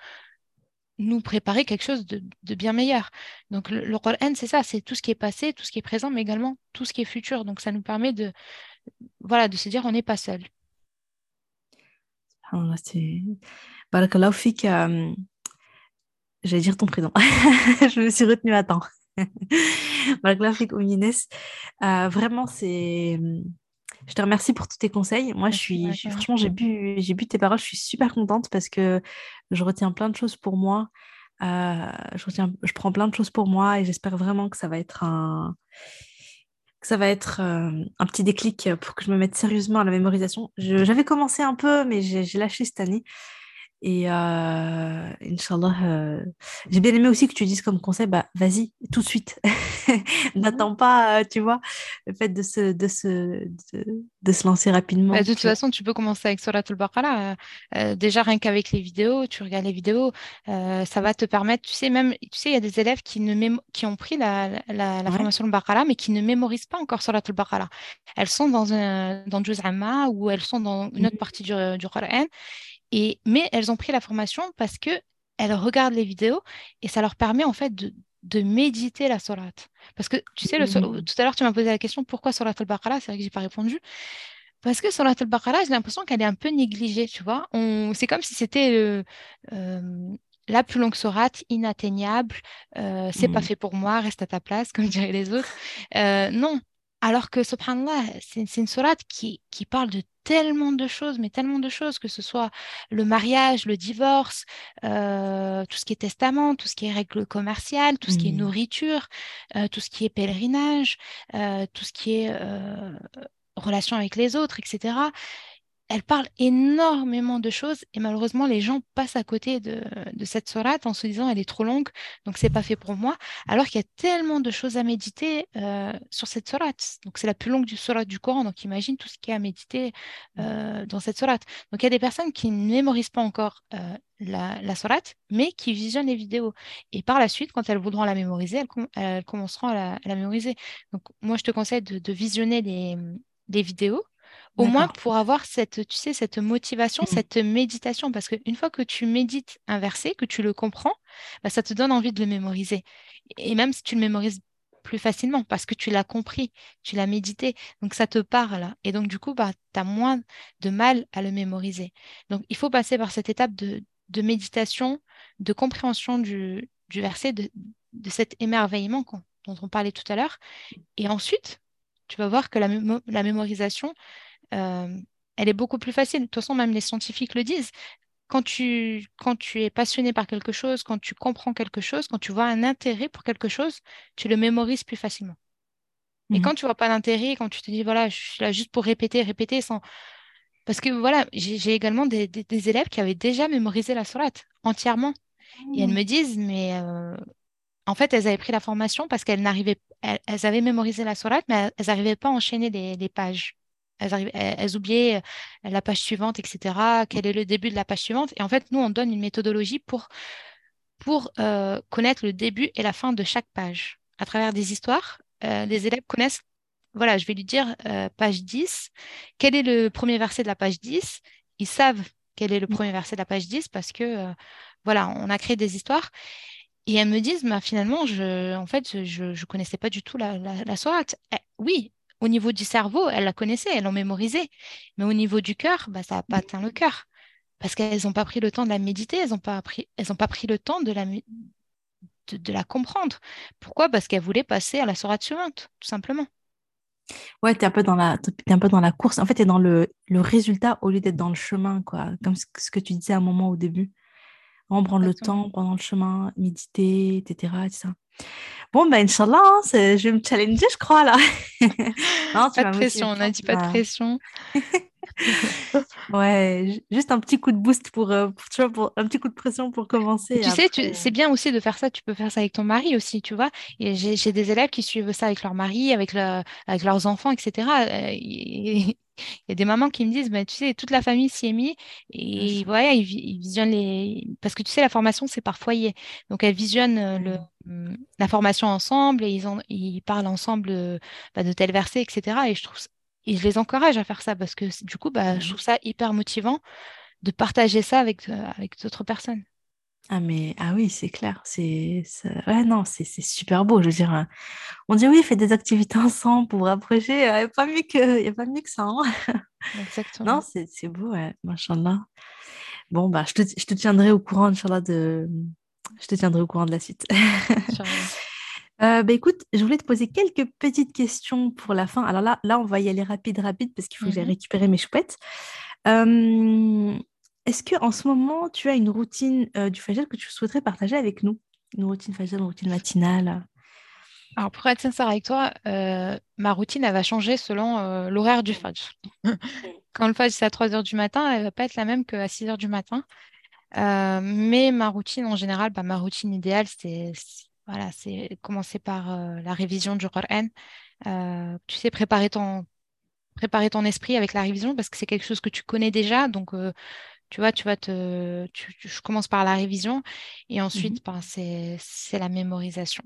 nous préparer quelque chose de, bien meilleur. Donc le, Coran, c'est ça, c'est tout ce qui est passé, tout ce qui est présent, mais également tout ce qui est futur. Donc ça nous permet de, voilà, de se dire, on n'est pas seul. Barakallahu fik, euh, j'allais dire ton prénom. Je me suis retenue à temps. Barakallahu fik, euh, vraiment, c'est je te remercie pour tous tes conseils. Moi, je suis, franchement, j'ai bu, j'ai bu tes paroles. Je suis super contente parce que je retiens plein de choses pour moi. Euh, je, retiens, je prends plein de choses pour moi et j'espère vraiment que ça va être un, que ça va être euh, un petit déclic pour que je me mette sérieusement à la mémorisation. J'avais commencé un peu, mais j'ai lâché cette année. Et euh, Inch'Allah, euh, j'ai bien aimé aussi que tu dises comme conseil, bah, vas-y, tout de suite. N'attends pas, euh, tu vois, le fait de se, de se, de, de se lancer rapidement. Bah, de toute façon, tu peux commencer avec Surat al-Baqarah. Euh, déjà, rien qu'avec les vidéos, tu regardes les vidéos, ça va te permettre, tu sais, même, tu sais, il y a des élèves qui, ne qui ont pris la, la, la formation al-Baqarah, mais qui ne mémorisent pas encore Surat al-Baqarah. Elles sont dans un dans Juz Amma ou elles sont dans une autre mmh. partie du, du Qur'an et, mais elles ont pris la formation parce que elles regardent les vidéos et ça leur permet en fait de, de méditer la sourate. Parce que tu sais, le, mmh. tout à l'heure, tu m'as posé la question pourquoi surat al-Baqarah? C'est vrai que j'ai pas répondu. Parce que surat al-Baqarah, j'ai l'impression qu'elle est un peu négligée, tu vois. C'est comme si c'était euh, la plus longue sourate, inatteignable, euh, c'est pas mmh. fait pour moi, reste à ta place, comme diraient les autres. Euh, non, alors que, subhanallah, c'est une sourate qui, qui parle de tellement de choses, mais tellement de choses, que ce soit le mariage, le divorce, euh, tout ce qui est testament, tout ce qui est règles commerciales, tout ce qui est mmh. nourriture, euh, tout ce qui est pèlerinage, euh, tout ce qui est relation avec les autres, etc elle parle énormément de choses et malheureusement les gens passent à côté de, cette sourate en se disant elle est trop longue donc c'est pas fait pour moi alors qu'il y a tellement de choses à méditer euh, sur cette sourate. Donc c'est la plus longue du sourate du Coran donc imagine tout ce qu'il y à méditer euh, dans cette sourate. Donc il y a des personnes qui ne mémorisent pas encore euh, la, la mais qui visionnent les vidéos. Et par la suite quand elles voudront la mémoriser elles, commenceront à la, mémoriser. Donc moi je te conseille de, visionner les vidéos au moins pour avoir cette, tu sais, cette motivation, mmh. cette méditation. Parce qu'une fois que tu médites un verset, que tu le comprends, bah, ça te donne envie de le mémoriser. Et même si tu le mémorises plus facilement parce que tu l'as compris, tu l'as médité, donc ça te parle. Et donc, du coup, bah, tu as moins de mal à le mémoriser. Donc, il faut passer par cette étape de, méditation, de compréhension du, verset, de, cet émerveillement dont on parlait tout à l'heure. Et ensuite, tu vas voir que la, la mémorisation, elle est beaucoup plus facile. De toute façon, même les scientifiques le disent. Quand tu, quand tu es passionné par quelque chose, quand tu comprends quelque chose, quand tu vois un intérêt pour quelque chose, tu le mémorises plus facilement. Et mhm. quand tu vois pas d'intérêt, quand tu te dis, voilà, je suis là juste pour répéter, répéter sans... Parce que voilà, j'ai également des, des, élèves qui avaient déjà mémorisé la sourate entièrement. Et elles mmh. me disent, mais euh, en fait, elles avaient pris la formation parce qu'elles n'arrivaient, elles, avaient mémorisé la sourate, mais elles n'arrivaient pas à enchaîner les pages elles, oubliaient euh, la page suivante, etc. Quel est le début de la page suivante Et en fait, nous, on donne une méthodologie pour, pour euh, connaître le début et la fin de chaque page. À travers des histoires, euh, les élèves connaissent, voilà, je vais lui dire page 10, quel est le premier verset de la page 10 Ils savent quel est le mmh. premier verset de la page 10 parce que, voilà, on a créé des histoires. Et elles me disent, bah, finalement, je, en fait, je ne connaissais pas du tout la, la, sourate. Eh, oui, au niveau du cerveau, elles la connaissaient, elles l'ont mémorisé. Mais au niveau du cœur, bah, ça n'a pas atteint le cœur. Parce qu'elles n'ont pas pris le temps de la méditer, elles n'ont pas, pris, pas pris le temps de la, de, la comprendre. Pourquoi? Parce qu'elles voulaient passer à la sourate suivante, tout simplement. Ouais, tu es un peu dans la un peu dans la course. En fait, tu es dans le, le, résultat au lieu d'être dans le chemin quoi, comme ce, que tu disais à un moment au début. On prend le temps pendant le chemin, méditer, etc., etc. Bon, ben, Inch'Allah, hein, je vais me challenger, je crois, là. non, pas de pression, on n'a dit pas de pression. ouais, juste un petit coup de boost pour, euh, pour, tu vois, pour un petit coup de pression pour commencer. Tu sais, c'est bien aussi de faire ça. Tu peux faire ça avec ton mari aussi, tu vois. J'ai des élèves qui suivent ça avec leur mari, avec, le, avec leurs enfants, etc. Euh, il y a des mamans qui me disent, bah, tu sais, toute la famille s'y est mise et voilà, ils, visionnent les. Parce que tu sais, la formation, c'est par foyer. Donc, elles visionnent euh, le, mmh. la formation ensemble et ils, ils parlent ensemble euh, bah, de tel verset, etc. Et je trouve et je les encourage à faire ça parce que du coup, bah, je mmh. trouve ça hyper motivant de partager ça avec, euh, avec d'autres personnes. Ah, mais ah oui, c'est clair. C'est, ouais, non, c'est, super beau. Je veux dire, on dit oui, fait des activités ensemble pour rapprocher. Il n'y a, pas mieux que, a pas mieux que ça. Hein. Exactement. non, c'est, c'est beau, ouais, machallah. Bon, bah, je te, je te tiendrai au courant, inchallah, de... Je te tiendrai au courant de la suite. Euh, bah, écoute, je voulais te poser quelques petites questions pour la fin. Alors là, là on va y aller rapide, rapide, parce qu'il faut que j'aille mmh récupérer mes chouettes. Euh, est-ce qu'en ce moment, tu as une routine euh, du Fajr que tu souhaiterais partager avec nous? Une routine Fajr, une routine matinale? Alors, pour être sincère avec toi, euh, ma routine, elle va changer selon euh, l'horaire du Fajr. Quand le Fajr, c'est à 3 h du matin, elle ne va pas être la même qu'à 6 h du matin. mais ma routine, en général, bah, ma routine idéale, c'est voilà, commencer par la révision du Coran. tu sais, préparer ton, préparer ton esprit avec la révision parce que c'est quelque chose que tu connais déjà. Donc, tu vois, tu vas te. je commence par la révision et ensuite, mmh ben, c'est la mémorisation.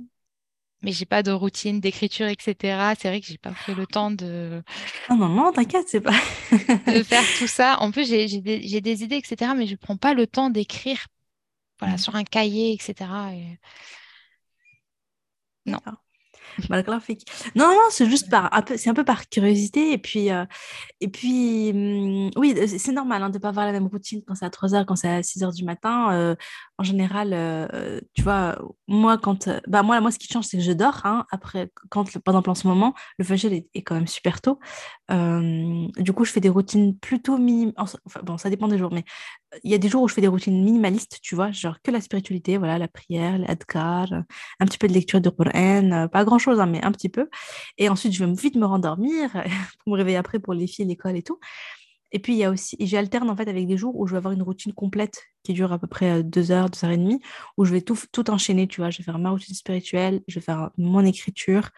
Mais j'ai pas de routine d'écriture, etc. C'est vrai que j'ai pas pris le temps de. Non, non, non, t'inquiète, c'est pas. de faire tout ça. En plus, j'ai des, des, idées, etc. Mais je prends pas le temps d'écrire voilà, mmh. sur un cahier, etc. Non. Non, non, c'est juste par, c'est un peu par curiosité. Et puis, euh, et puis hum, oui, c'est normal hein, de ne pas avoir la même routine quand c'est à 3 h quand c'est à 6 h du matin. Euh, en général, euh, tu vois, moi, quand, bah, moi, moi, ce qui change, c'est que je dors. Hein, après, quand, pendant en ce moment, le fajr est, quand même super tôt. du coup, je fais des routines plutôt minimales. Enfin, bon, ça dépend des jours, mais il y a des jours où je fais des routines minimalistes, tu vois, genre que la spiritualité, voilà, la prière, l'adkar, un petit peu de lecture de Coran, pas grand-chose, hein, mais un petit peu. Et ensuite, je vais vite me rendormir pour me réveiller après pour les filles, l'école et tout. Et puis, il y a aussi, j'alterne en fait avec des jours où je vais avoir une routine complète qui dure à peu près deux heures, deux heures et demie, où je vais tout, tout enchaîner, tu vois. Je vais faire ma routine spirituelle, je vais faire mon écriture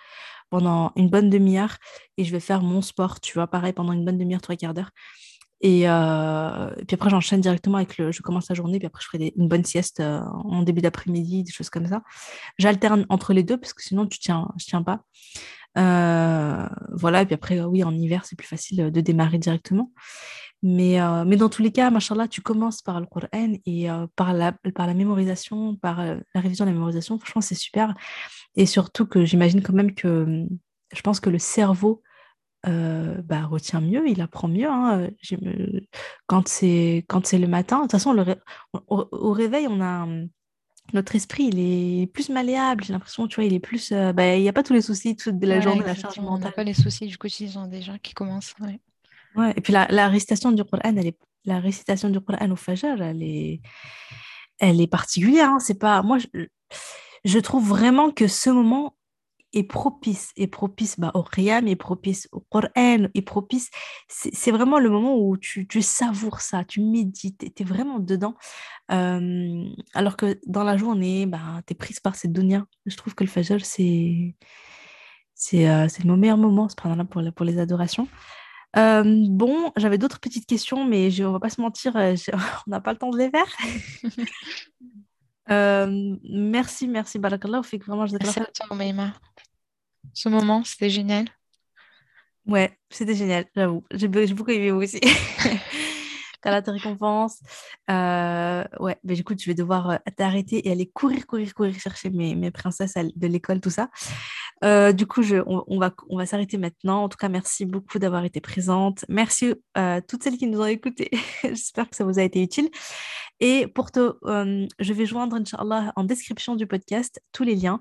pendant une bonne demi-heure et je vais faire mon sport, tu vois, pareil, pendant une bonne demi-heure, trois quarts d'heure. Euh, et, puis après, j'enchaîne directement avec le. Je commence la journée, puis après, je ferai une bonne sieste euh, en début d'après-midi, des choses comme ça. J'alterne entre les deux parce que sinon, tu tiens, je tiens pas. Euh, voilà, et puis après, oui, en hiver, c'est plus facile de démarrer directement. Mais, mais dans tous les cas, machallah, tu commences par le Coran et par, la, par la mémorisation, par la révision de la mémorisation. Franchement, c'est super. Et surtout que j'imagine quand même que je pense que le cerveau euh, bah, retient mieux, il apprend mieux. Hein. Quand c'est le matin, de toute façon, au, réveil, on a notre esprit, il est plus malléable. J'ai l'impression, tu vois, il est plus. Euh, bah, il n'y a pas tous les soucis de la journée, la charge mentale. On pas les soucis du quotidien déjà qui commencent. Ouais. et puis la, la, récitation du Coran, elle est, la récitation du Coran au Fajr, elle est, elle est particulière. Hein. C'est pas, moi, je, je trouve vraiment que ce moment, est propice, est propice bah, au Qiyam, est propice au Coran, est propice. C'est vraiment le moment où tu, tu savoures ça, tu médites, tu es vraiment dedans. alors que dans la journée, bah, tu es prise par cette dunya. Je trouve que le Fajr, c'est c'est euh, le meilleur moment pour, pour les adorations. bon, j'avais d'autres petites questions, mais je, on va pas se mentir, euh, on n'a pas le temps de les faire. Euh, merci, merci, Barakallah. Fait que vraiment, je Merci à toi, Maïma. Ce moment, c'était génial. Ouais, c'était génial, j'avoue. J'ai beaucoup aimé vous aussi. T'as ta récompense. Euh, ouais, mais écoute, je vais devoir euh, t'arrêter et aller courir, courir, courir chercher mes princesses de l'école, tout ça. Euh, du coup, je, on, va, on va s'arrêter maintenant. En tout cas, merci beaucoup d'avoir été présente. Merci à toutes celles qui nous ont écoutées. J'espère que ça vous a été utile. Et pour te, euh, je vais joindre, Inch'Allah, en description du podcast, tous les liens.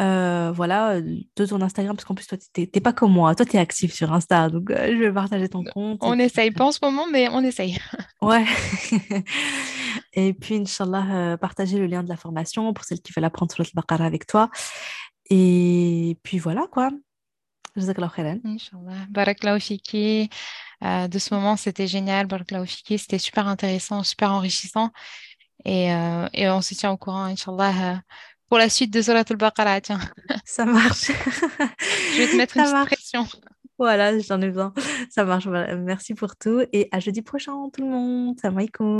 Euh, voilà, de ton Instagram, parce qu'en plus, toi, tu n'es pas comme moi. Toi, tu es actif sur Insta. Donc, je vais partager ton compte. On essaye, pas en ce moment, mais on essaye. ouais. et puis, Inch'Allah, partager le lien de la formation pour celles qui veulent apprendre sur le Baqara avec toi. Et puis voilà quoi. Jazakallah khairan. Inch'Allah. Barakallahu fiki. Euh, de ce moment, c'était génial. Barakallahu fiki. C'était super intéressant, super enrichissant. Et, euh, et, on se tient au courant, Inch'Allah, euh, pour la suite de Surat al-Baqarah. Tiens. Ça marche. Je vais te mettre une petite pression. Voilà, j'en ai besoin. Ça marche. Merci pour tout. Et à jeudi prochain, tout le monde. Salam alaikum.